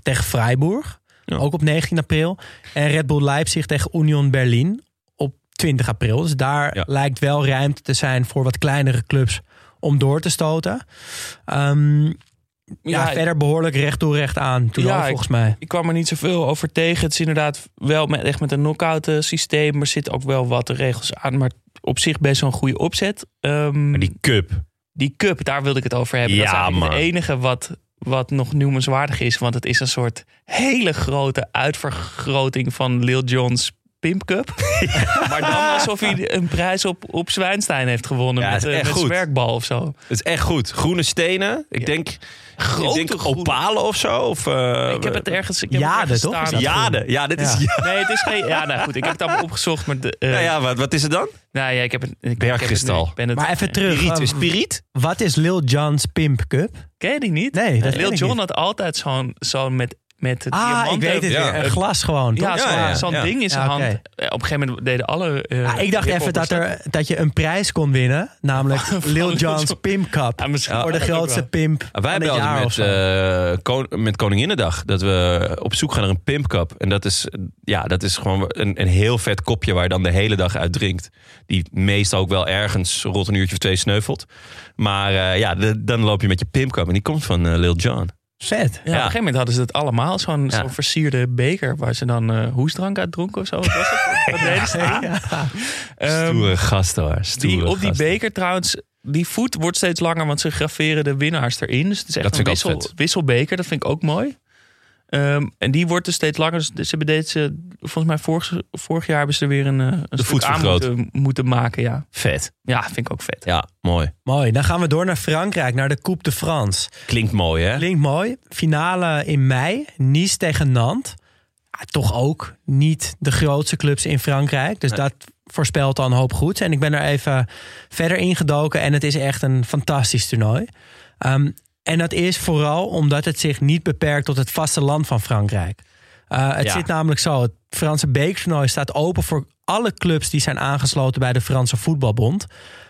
tegen Freiburg, ook op 19 april. En Red Bull Leipzig tegen Union Berlin op 20 april. Dus daar lijkt wel ruimte te zijn voor wat kleinere clubs om door te stoten. Ehm, ja, Ja, verder behoorlijk recht door recht aan, toen Ja, volgens mij. Ik kwam er niet zoveel over tegen. Het is inderdaad wel met, echt met een knock-out eh, systeem. Er zitten ook wel wat regels aan. Maar op zich best wel een goede opzet. Ehm, Maar die cup. die cup, daar wilde ik het over hebben. dat is Ja, eigenlijk man. het enige wat, wat nog noemenswaardig is. Want het is een soort hele grote uitvergroting van Lil Jon's Pimp Cup. maar dan alsof hij een prijs op, op Zwijnstein heeft gewonnen. Ja, met is eh, echt met goed. zwerkbal of zo. Het is echt goed. Groene stenen. Ik denk, ik Grote denk groene- opalen of zo. Of, eh, Ik heb het ergens. Ik heb Jade, het ergens toch? Jade. Ja, dit is... Ja. Nee, het is geen. Ja, nou goed. Ik heb het allemaal opgezocht. Maar de, eh, Nou ja, wat, wat is het dan? Nou ja, ik heb het. Ik, Bergkristal. Ik ik Maar even terug. Spiriet. eh, Spiriet? wat is Lil Jon's Pimp Cup? Ken je die niet? Nee, dat Lil ik niet. had altijd zo'n zo'n met met het Ah, ik weet het Ja. weer. Glas gewoon, toch? Ja, zo'n Ja, ja. ding in zijn hand. Eh, Op een gegeven moment deden alle. eh, Ja, ik dacht even dat, er, dat je een prijs kon winnen. Namelijk Lil Lil Jon's Jon. Pimp Cup. Voor de grootste pimp Wij hebben altijd met, kon- met Koninginnedag dat we op zoek gaan naar een pimpcup. En dat is, ja, dat is gewoon een, een heel vet kopje waar je dan de hele dag uit drinkt. Die meestal ook wel ergens rond een uurtje of twee sneuvelt. Maar ja, de- dan loop je met je pimpcup. En die komt van Lil Jon. Vet. Ja, Op een gegeven moment hadden ze het allemaal. Zo'n Ja. versierde beker waar ze dan eh, hoesdrank uit dronken of zo. Wat was het? Wat deden ze toen? Ehm, Stoere gast hoor. die, op die beker trouwens, die voet wordt steeds langer, want ze graveren de winnaars erin. Dus het is echt Dat vind een wissel, vet. wisselbeker. Dat vind ik ook mooi. Ehm, en die wordt dus steeds langer. Dus ze hebben deze, volgens mij vorig, vorig jaar hebben ze er weer een, eh, een stuk aan moeten, moeten maken. Ja. Vet. ja, vind ik ook vet. Ja, mooi. Mooi. Dan gaan we door naar Frankrijk, naar de Coupe de France. Klinkt mooi hè? Klinkt mooi. Finale in mei. Nice tegen Nantes. Ja, toch ook niet de grootste clubs in Frankrijk. Dus Nee. dat voorspelt al een hoop goeds. En ik ben er even verder ingedoken. En het is echt een fantastisch toernooi. Ehm, en dat is vooral omdat het zich niet beperkt tot het vasteland van Frankrijk. Eh, het Ja. zit namelijk zo. Het Franse bekertoernooi staat open voor alle clubs die zijn aangesloten bij de Franse Voetbalbond.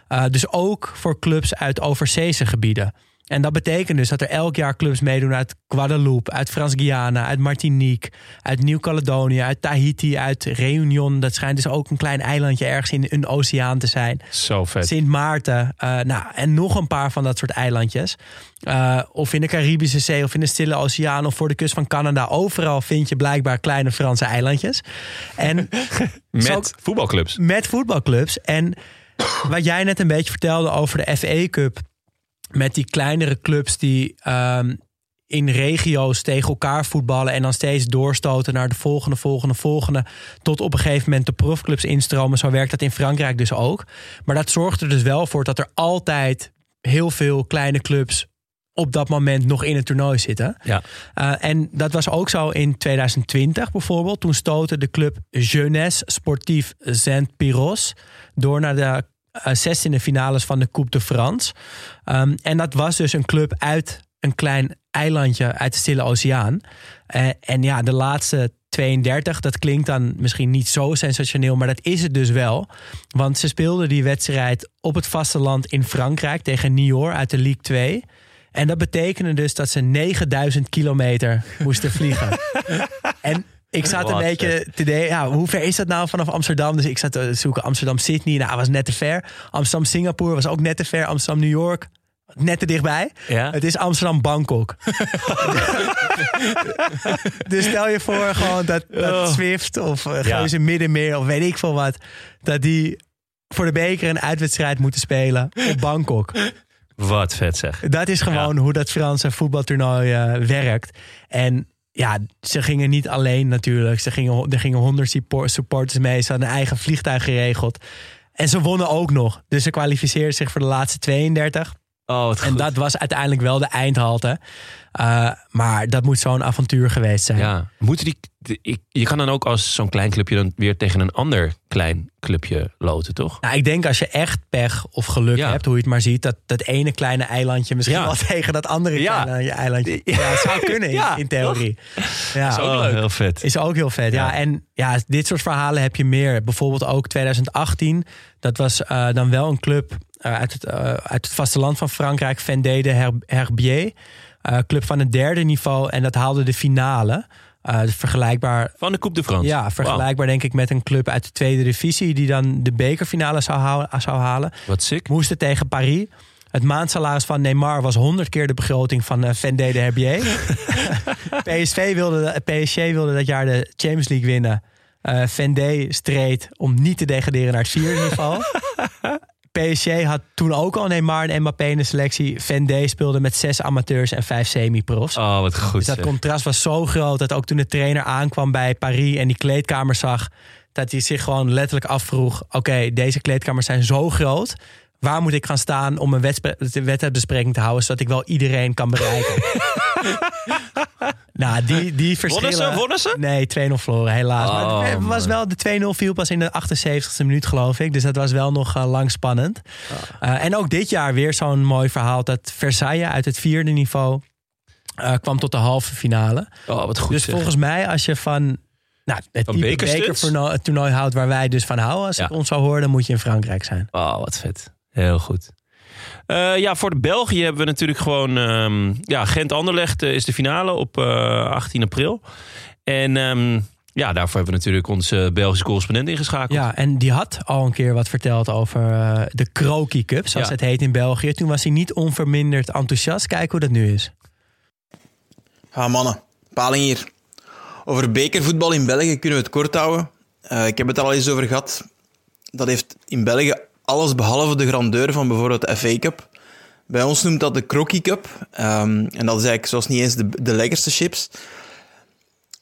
Uh, dus ook voor clubs uit overzeese gebieden. En dat betekent dus dat er elk jaar clubs meedoen uit Guadeloupe, uit Frans-Guyana, uit Martinique, uit Nieuw-Caledonië, uit Tahiti, uit Réunion. Dat schijnt dus ook een klein eilandje ergens in een oceaan te zijn. Zo vet. Sint Maarten. Uh, nou, en nog een paar van dat soort eilandjes. Uh, of in de Caribische Zee of in de Stille Oceaan of voor de kust van Canada. Overal vind je blijkbaar kleine Franse eilandjes. En met voetbalclubs. Met voetbalclubs. En wat jij net een beetje vertelde over de FA Cup met die kleinere clubs die um, in regio's tegen elkaar voetballen en dan steeds doorstoten naar de volgende, volgende, volgende. Tot op een gegeven moment de profclubs instromen. Zo werkt dat in Frankrijk dus ook. Maar dat zorgt er dus wel voor dat er altijd heel veel kleine clubs op dat moment nog in het toernooi zitten. Ja. Uh, en dat was ook zo in 2020 bijvoorbeeld. Toen stoten de club Jeunesse Sportief Saint-Piros door naar de uh, 16e finales van de Coupe de France. Um, en dat was dus een club uit een klein eilandje uit de Stille Oceaan. Uh, en ja, de laatste 32, dat klinkt dan misschien niet zo sensationeel, maar dat is het dus wel. Want ze speelden die wedstrijd op het vasteland in Frankrijk tegen Niort uit de Ligue 2. En dat betekende dus dat ze 9000 kilometer moesten vliegen. en ik zat een beetje te denken, ja, hoe ver is dat nou vanaf Amsterdam? Dus ik zat te zoeken Amsterdam-Sydney, nou, was net te ver. Amsterdam-Singapore was ook net te ver. Amsterdam-New York, net te dichtbij. Ja? Het is Amsterdam-Bangkok. dus stel je voor gewoon dat, dat Oh. Swift of uh, Ja. Geuze Middenmeer of weet ik veel wat... dat die voor de beker een uitwedstrijd moeten spelen op Bangkok. Wat vet zeg. Dat is gewoon hoe dat Franse voetbaltoernooi eh, werkt. En ja, ze gingen niet alleen natuurlijk. Ze gingen, er gingen honderd support- supporters mee. Ze hadden een eigen vliegtuig geregeld. En ze wonnen ook nog. Dus ze kwalificeerden zich voor de laatste 32. Oh, En goed. dat was uiteindelijk wel de eindhalte. Uh, maar dat moet zo'n avontuur geweest zijn. Ja. Moeten die, de- ik, je kan dan ook als zo'n klein clubje dan weer tegen een ander klein clubje loten, toch? Nou, ik denk als je echt pech of geluk Ja. hebt, hoe je het maar ziet, dat dat ene kleine eilandje misschien Ja. wel tegen dat andere Ja. kleine eilandje. Ja, zou kunnen in, Ja, in theorie. Ja. Dat is ook leuk. Heel vet. Is ook heel vet. Ja. Ja. en ja, dit soort verhalen heb je meer. Bijvoorbeeld ook 2018. Dat was eh, dan wel een club eh, uit, het, eh, uit het vasteland van Frankrijk, Vendée de Her- Herbier. Eh, club van het derde niveau. En dat haalde de finale. Eh, vergelijkbaar Van de Coupe de France. ja, vergelijkbaar denk ik met een club uit de tweede divisie... die dan de bekerfinale zou, hou- zou halen. Wat sick. Moesten tegen Paris. Het maandsalaris van Neymar was 100 keer de begroting van eh, Vendée de Herbier. PSV wilde, PSG wilde dat jaar de Champions League winnen. Eh Vendée streed om niet te degraderen naar het vierde niveau. PSG had toen ook al Neymar en Mbappé in de selectie. Vendée speelde met zes amateurs en vijf semi-profs. Oh, wat goed. Dus dat zeg. contrast was zo groot dat ook toen de trainer aankwam bij Paris en die kleedkamer zag, dat hij zich gewoon letterlijk afvroeg: oké, deze kleedkamers zijn zo groot. Waar moet ik gaan staan om een wedstrijdbespreking te houden, zodat ik wel iedereen kan bereiken? nou, die, die verschillen... Wonnen ze? Wonnen ze? Nee, 2-0 verloren, helaas. maar Oh, het was wel, de 2-0 viel pas in de 78e minuut, geloof ik. Dus dat was wel nog eh, lang spannend. Eh, en ook dit jaar weer zo'n mooi verhaal dat Versailles uit het vierde niveau eh, kwam tot de halve finale. Oh, wat goed. dus zeg. volgens mij, als je van nou, het Van type bekertoernooi toernooi houdt waar wij dus van houden, als Ja. ik ons zou horen, dan moet je in Frankrijk zijn. Oh, wat vet. Heel goed. Eh, ja, voor de België hebben we natuurlijk gewoon... ehm, ja, Gent-Anderlecht eh, is de finale op eh, 18 april. En ehm, ja, daarvoor hebben we natuurlijk onze Belgische correspondent ingeschakeld. Ja, en die had al een keer wat verteld over eh, de Kroki Cup, zoals Ja. het heet in België. Toen was hij niet onverminderd enthousiast. Kijk hoe dat nu is. Ja, mannen. Paling hier. Over bekervoetbal in België kunnen we het kort houden. Eh, ik heb het er al eens over gehad. Dat heeft in België alles behalve de grandeur van bijvoorbeeld de FA Cup. Bij ons noemt dat de Crocky Cup. Ehm, en dat is eigenlijk zoals niet eens de, de lekkerste chips.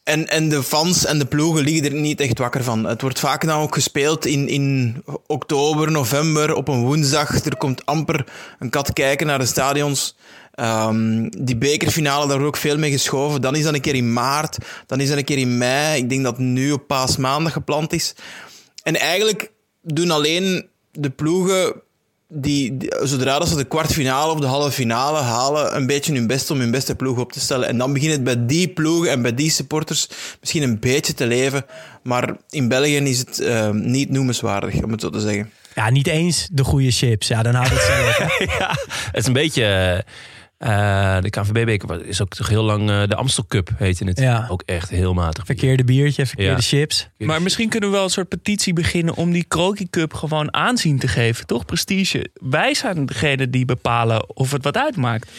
En, en de fans en de ploegen liggen er niet echt wakker van. Het wordt vaak dan ook gespeeld in, in oktober, november, op een woensdag. Er komt amper een kat kijken naar de stadions. Ehm, die bekerfinale, daar wordt ook veel mee geschoven. Dan is dat een keer in maart, dan is dat een keer in mei. Ik denk dat nu op paasmaandag gepland is. En eigenlijk doen alleen de ploegen die, die- zodra dat ze de kwartfinale of de halve finale halen, een beetje hun best om hun beste ploeg op te stellen. En dan begint het bij die ploegen en bij die supporters misschien een beetje te leven. Maar in België is het eh, niet noemenswaardig, om het zo te zeggen. Ja, niet eens de goede chips. Ja, dan houdt het zo ja, het is een beetje... eh, de KNVB-beker is ook toch heel lang eh, de Amstel Cup, heette het. Ja. Ook echt heel matig. Verkeerde biertje, verkeerde Ja. chips. Maar misschien kunnen we wel een soort petitie beginnen om die Croquis Cup gewoon aanzien te geven. Toch? Prestige. Wij zijn degene die bepalen of het wat uitmaakt.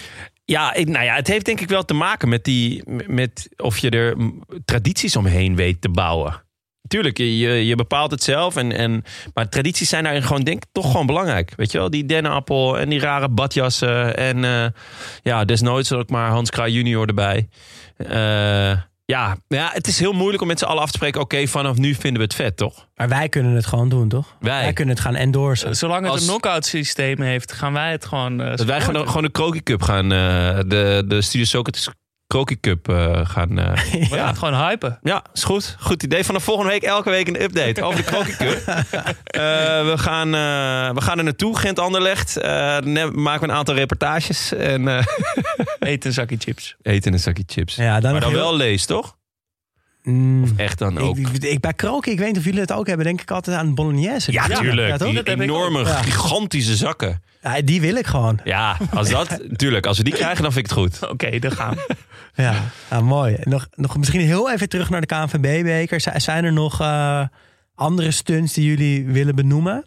Ja, ik, nou ja, het heeft denk ik wel te maken met, die, met of je er tradities omheen weet te bouwen. Tuurlijk, je, je je bepaalt het zelf. En, en, maar tradities zijn daarin gewoon, denk ik, toch gewoon belangrijk. Weet je wel, die dennenappel en die rare badjassen. En eh, ja, desnoods ook maar Hans Kraai junior erbij. Eh, ja, ja, het is heel moeilijk om met z'n allen af te spreken... oké, vanaf nu vinden we het vet, toch? Maar wij kunnen het gewoon doen, toch? Wij. kunnen het gaan endorsen. Zolang het Als- een knock-out systeem heeft, gaan wij het gewoon. Dat wij gaan supporten. gewoon de Croquis Cup gaan... eh, de, de Studio Socrates Croquis Cup eh, gaan... eh, We gaan het gewoon hypen. Ja, is goed. Goed idee. Vanaf volgende week elke week een update over de Croquis Cup. Eh, we, gaan, eh, we gaan er naartoe, Gent-Anderlecht. Maken we een aantal reportages. En eh, Eet een zakje chips. eten een zakje chips. Ja, dan maar dan heel- wel lees, toch? Mm, Echt dan ook. ik, ik, bij kroken, ik weet niet of jullie het ook hebben, denk ik altijd aan bolognese. Ja, tuurlijk. Ja, die Dat heb ik enorme, gigantische zakken. Ja, die wil ik gewoon. Ja, als dat... tuurlijk, als we die krijgen, dan vind ik het goed. Oké, dan gaan we. Ja, mooi. Nog, nog misschien heel even terug naar de KNVB-beker. Zijn er nog eh, andere stunts die jullie willen benoemen?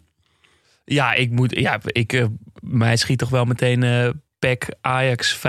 Ja, ik moet. Ja, ik, eh, mij schiet toch wel meteen eh PEC Ajax 5-1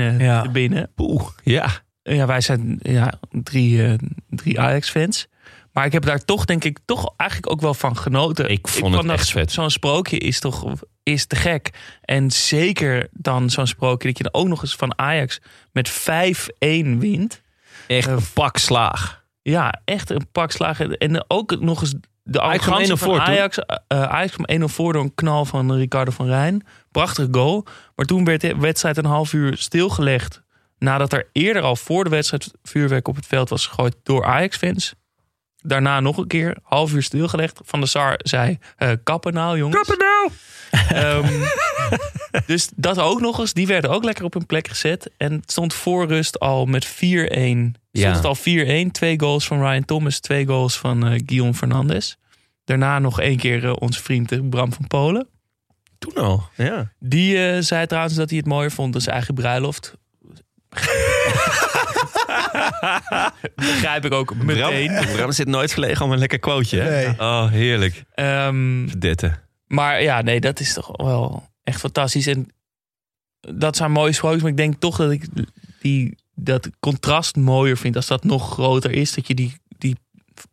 eh, Ja. er binnen. Oeh, ja. Ja, wij zijn ja, drie, eh, drie Ajax-fans. Maar ik heb daar toch, denk ik, toch eigenlijk ook wel van genoten. Ik vond het echt vet. Zo'n sprookje is toch is te gek. En zeker dan zo'n sprookje dat je dan ook nog eens van Ajax met 5-1 wint. Echt een pak slaag. Ja, echt een pak slagen. En ook nog eens de arrogantie 1-0 van. Ajax. eh, Ajax kwam 1-0 voor door een knal van Ricardo van Rijn. Prachtige goal. Maar toen werd de wedstrijd een half uur stilgelegd. Nadat er eerder al voor de wedstrijd vuurwerk op het veld was gegooid door Ajax-fans. Daarna nog een keer, half uur stilgelegd. Van der Sar zei, eh, kappen nou jongens. Kappen nou! dus dat ook nog eens. Die werden ook lekker op hun plek gezet. En het stond voor rust al met 4-1. Stond Ja. het al 4-1. Twee goals van Ryan Thomas, twee goals van eh Guillaume Fernandes. Daarna nog één keer eh, onze vriend Bram van Polen. Toen al, ja. Die eh, zei trouwens dat hij het mooier vond dan zijn eigen bruiloft. Begrijp ik ook meteen. Bram, Bram zit nooit verlegen om een lekker quoteje. Hè? Nee. Oh, heerlijk. Ehm, Verdetten. maar ja, nee, dat is toch wel echt fantastisch. En dat zijn mooie sprookjes. Maar ik denk toch dat ik die, dat contrast mooier vind als dat nog groter is. Dat je die, die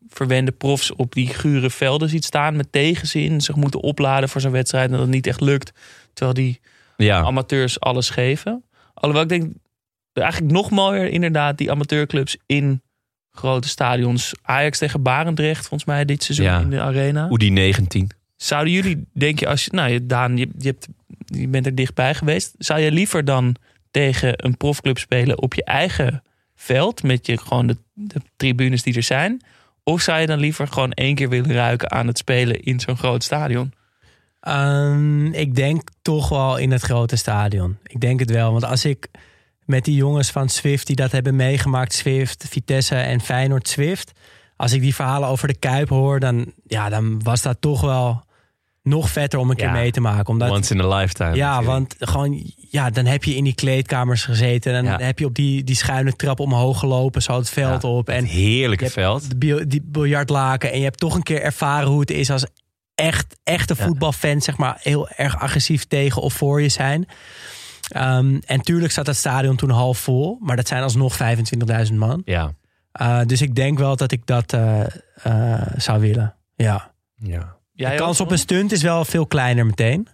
verwende profs op die gure velden ziet staan met tegenzin. Zich moeten opladen voor zo'n wedstrijd en dat het niet echt lukt. Terwijl die Ja. amateurs alles geven. Alhoewel ik denk, eigenlijk nog mooier inderdaad, die amateurclubs in grote stadions. Ajax tegen Barendrecht, volgens mij dit seizoen Ja. in de arena. Oedi 19. Zouden jullie, denk je, als je, nou je- Daan, je, je, hebt, je bent er dichtbij geweest. Zou je liever dan tegen een profclub spelen op je eigen veld, met je gewoon de, de tribunes die er zijn? Of zou je dan liever gewoon één keer willen ruiken aan het spelen in zo'n groot stadion? Ehm, ik denk toch wel in het grote stadion. Ik denk het wel. Want als ik met die jongens van Swift die dat hebben meegemaakt, Swift, Vitesse en Feyenoord Swift. Als ik die verhalen over de Kuip hoor, dan, ja, dan was dat toch wel nog vetter om een keer mee te maken. Omdat, Once in a lifetime. ja, natuurlijk. want gewoon, ja, dan heb je in die kleedkamers gezeten. En dan Ja. heb je op die, die schuine trap omhoog gelopen, zo het veld Ja, op. En Het heerlijke veld. de bil- die biljartlaken. En je hebt toch een keer ervaren hoe het is als echt, echte voetbalfans, zeg maar, heel erg agressief tegen of voor je zijn. Ehm, en tuurlijk zat het stadion toen half vol, maar dat zijn alsnog 25.000 man. Ja. Uh, dus ik denk wel dat ik dat uh, uh, zou willen. Ja. ja. Jij de kans op een stunt is wel veel kleiner meteen.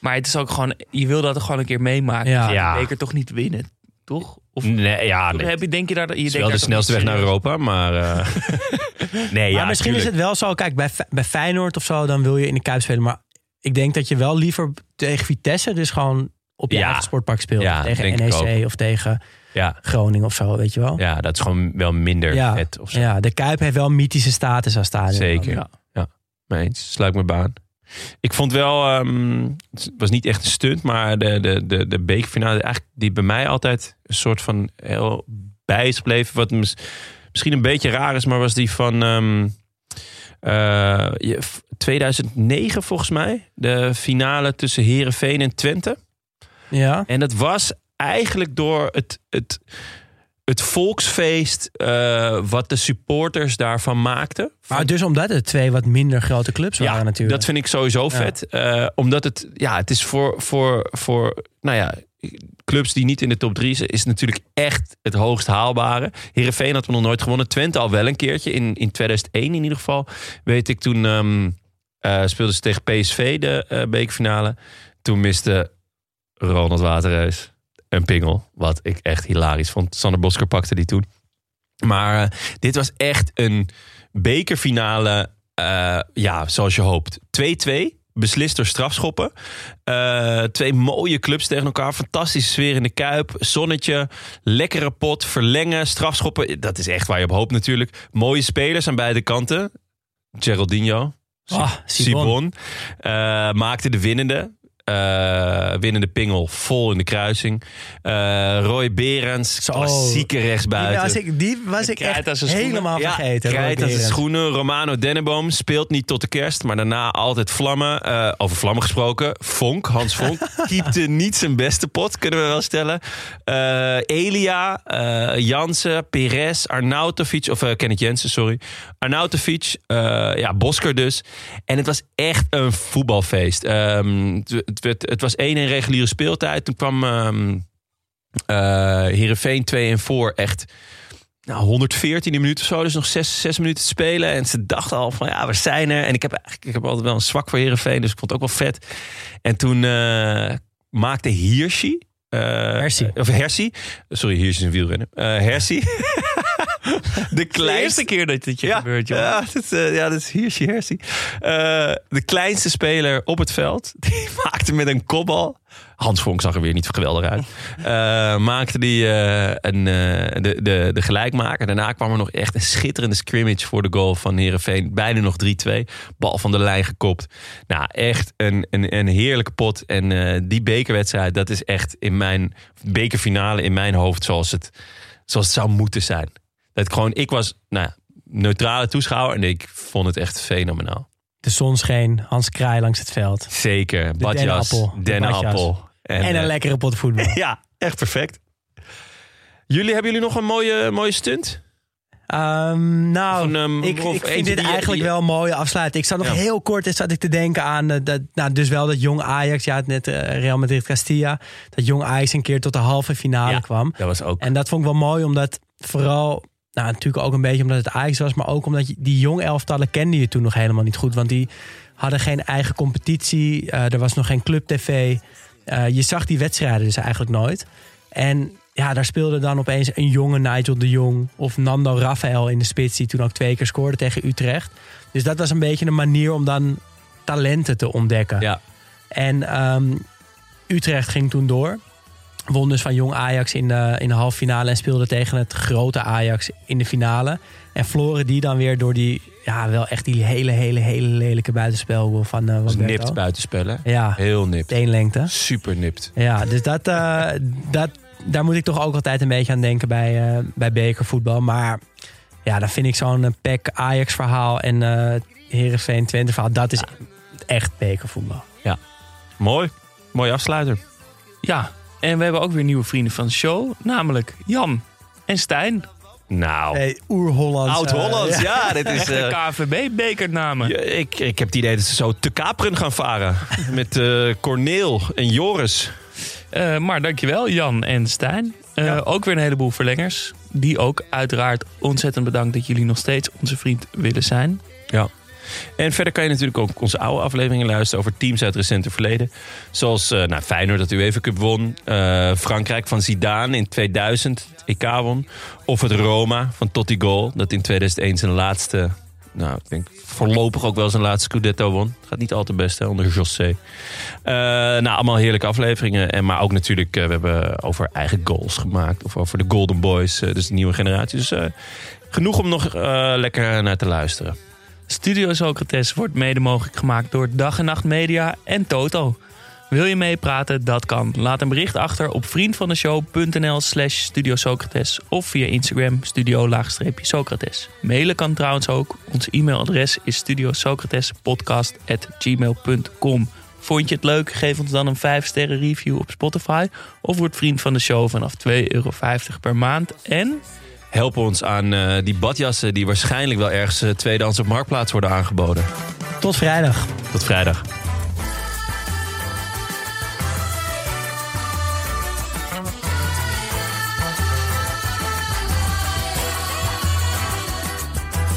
Maar het is ook gewoon, je wil dat er gewoon een keer meemaken. Ja. Je Ja. beker toch niet winnen, toch? Of Nee, ja, nee. heb je, denk je daar, je Het is wel de snelste weg naar? Europa, maar... eh, nee, ja, maar misschien tuurlijk. is het wel zo. Kijk, bij, bij Feyenoord of zo, dan wil je in de Kuip spelen. Maar ik denk dat je wel liever tegen Vitesse, dus gewoon op je Ja. eigen sportpark speelt. Ja, tegen NEC of tegen Ja, Groningen of zo, weet je wel. ja, dat is gewoon wel minder Ja. vet of zo. Ja, de Kuip heeft wel een mythische status als stadion. Zeker. Ja. Ja. Mee eens. Sluit mijn baan. Ik vond wel, ehm, het was niet echt een stunt, maar de, de, de, de bekerfinale, eigenlijk die bij mij altijd een soort van heel bij is gebleven. Wat mis- misschien een beetje raar is, maar was die van ehm, eh, je- 2009 volgens mij. De finale tussen Herenveen en Twente. Ja. En dat was eigenlijk door het, het, het volksfeest eh, wat de supporters daarvan maakten. Maar dus omdat het twee wat minder grote clubs waren natuurlijk. Dat vind ik sowieso Ja. vet. Eh, omdat het, ja, het is voor, voor, voor, nou ja, clubs die niet in de top 3 zijn, is natuurlijk echt het hoogst haalbare. Heerenveen had we nog nooit gewonnen. Twente al wel een keertje. In, in 2001 in ieder geval. Weet ik, toen ehm eh, speelden ze tegen PSV de eh, bekerfinale. Toen miste Ronald Waterreus een pingel. Wat ik echt hilarisch vond. Sander Bosker pakte die toen. Maar eh, dit was echt een bekerfinale, eh, ja, zoals je hoopt. 2-2, beslist door strafschoppen. Eh, twee mooie clubs tegen elkaar. Fantastische sfeer in de Kuip. Zonnetje, lekkere pot, verlengen, strafschoppen. Dat is echt waar je op hoopt natuurlijk. Mooie spelers aan beide kanten. Geraldinho, Ah, Sibon. Sibon, maakte de winnende. Eh, winnende pingel vol in de kruising. Eh, Roy Berends, klassieke Die rechtsbuiten. was ik, die was ik echt schoenen. helemaal vergeten. Ja, krijt Berends. schoenen. Romano Denneboom speelt niet tot de kerst, maar daarna altijd vlammen. Eh, over vlammen gesproken. Vonk, Hans Vonk, keepte niet zijn beste pot, kunnen we wel stellen. Elia, Jansen, Perez, Arnautovic, of Kenneth Jensen, sorry. Arnautovic, ja, Bosker dus. En het was echt een voetbalfeest. Ehm, het, het, werd- het was 1 in reguliere speeltijd. Toen kwam ehm eh Heerenveen 2 en voor echt nou, 114 minuut of zo. Dus nog 6, 6 minuten te spelen. En ze dachten al van ja, we zijn er. En ik heb, eigenlijk- ik heb altijd wel een zwak voor Heerenveen. Dus ik vond het ook wel vet. En toen eh, maakte Hirschi... eh, Hersie. Of Hersie. Sorry, Hirschi is een wielrenner. Eh Hersie. de kleinste eerste keer dat dit je ja, gebeurt, joh. Ja, dat is, eh, ja, dat is Hirschi Hersie. Eh, de kleinste speler op het veld. Die maakte met een kopbal. Hans Vonk zag er weer niet geweldig uit. Eh, maakte die een, de, de, de gelijkmaker. Daarna kwam er nog echt een schitterende scrimmage voor de goal van Herenveen. Bijna nog 3-2. Bal van de lijn gekopt. Nou, echt een, een, een heerlijke pot. En die bekerwedstrijd, dat is echt in mijn bekerfinale in mijn hoofd zoals het, zoals het zou moeten zijn. Dat ik gewoon, ik was nou, neutrale toeschouwer en ik vond het echt fenomenaal. De zon scheen, Hans Kraai langs het veld. Zeker, badjas, dennenappel, de dennenappel. En, een eh, lekkere pot voetbal. Ja, echt perfect. Jullie, hebben jullie nog een mooie, mooie stunt? Ehm, nou, een, ehm, ik, ik vind dit eigenlijk die wel een mooie afsluiting. Ik zat nog Ja. heel kort zat ik te denken aan eh, dat, nou, dus wel dat jong Ajax, ja, het net eh, Real Madrid Castilla, dat jong Ajax een keer tot de halve finale Ja. kwam. Dat was ook. En dat vond ik wel mooi, omdat vooral, nou natuurlijk ook een beetje omdat het Ajax was, maar ook omdat je, die jong elftallen kende je toen nog helemaal niet goed. Want die hadden geen eigen competitie, eh, er was nog geen club-tv. Eh, je zag die wedstrijden dus eigenlijk nooit. En ja, daar speelde dan opeens een jonge Nigel de Jong of Nando Rafael in de spits, die toen ook twee keer scoorde tegen Utrecht. Dus dat was een beetje een manier om dan talenten te ontdekken. Ja. En ehm, Utrecht ging toen door. Won dus van jong Ajax in de, in de halve finale en speelde tegen het grote Ajax in de finale. En verloren die dan weer door die, ja, wel echt die hele, hele, hele lelijke buitenspel van uh, was nipt buitenspellen. Ja, Heel nipt. teenlengte. Super nipt. Ja, dus dat, eh, dat, daar moet ik toch ook altijd een beetje aan denken bij, eh, bij bekervoetbal. Maar ja, dan vind ik zo'n eh, PEC Ajax verhaal en eh Heerenveen Twente verhaal, dat is echt bekervoetbal. Ja, mooi. Mooi afsluiter. Ja, en we hebben ook weer nieuwe vrienden van de show. Namelijk Jan en Stijn. Nou, Hey, Oer-Hollands. Oud-Hollands. eh, ja. dit is... Echte eh, KVB-bekernamen. ja, ik, ik heb het idee dat ze zo te kaperen gaan varen. Met eh Corneel en Joris. Eh, maar dankjewel, Jan en Stijn. Eh, Ook weer een heleboel verlengers. Die ook uiteraard ontzettend bedankt dat jullie nog steeds onze vriend willen zijn. Ja. En verder kan je natuurlijk ook onze oude afleveringen luisteren over teams uit recente verleden. Zoals eh nou, Feyenoord dat de UEFA Cup won. eh, Frankrijk van Zidane in 2000 het EK won. Of het Roma van Totti Gol dat in 2001 zijn laatste... Nou, ik denk voorlopig ook wel zijn laatste Scudetto won. Gaat niet al te best hè, onder José. Eh, nou, allemaal heerlijke afleveringen. En, maar ook natuurlijk, we hebben over eigen goals gemaakt. Of over de Golden Boys, dus de nieuwe generatie. Dus genoeg om nog lekker naar te luisteren. Studio Socrates wordt mede mogelijk gemaakt door Dag en Nacht Media en Toto. Wil je meepraten? Dat kan. Laat een bericht achter op vriendvandeshow.nl slash Studio Socrates of via Instagram studio-socrates. Mailen kan trouwens ook. Ons e-mailadres is studiosocratespodcast.gmail.com. Vond je het leuk? Geef ons dan een 5 sterren review op Spotify of word vriend van de show vanaf 2,50 euro per maand. En Help ons aan eh, die badjassen die waarschijnlijk wel ergens uh, tweedehands op Marktplaats worden aangeboden. Tot vrijdag. Tot vrijdag.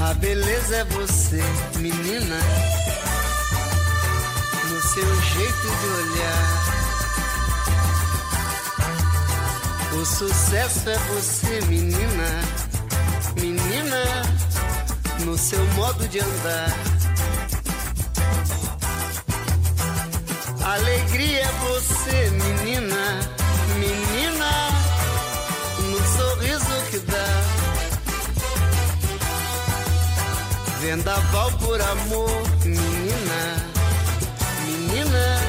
A beleza é você, menina, no seu jeito de Sucesso é você, menina, menina, no seu modo de andar. Alegria é você, menina, menina, no sorriso que dá. Vendaval por amor, menina, menina,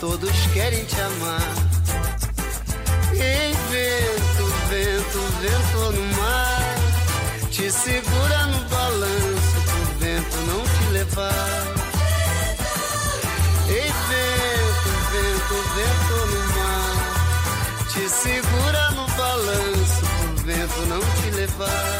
todos querem te amar. Ei, vento, vento, vento no mar, te segura no balanço, pro vento não te levar. Ei, vento, vento, vento no mar, te segura no balanço, pro vento não te levar.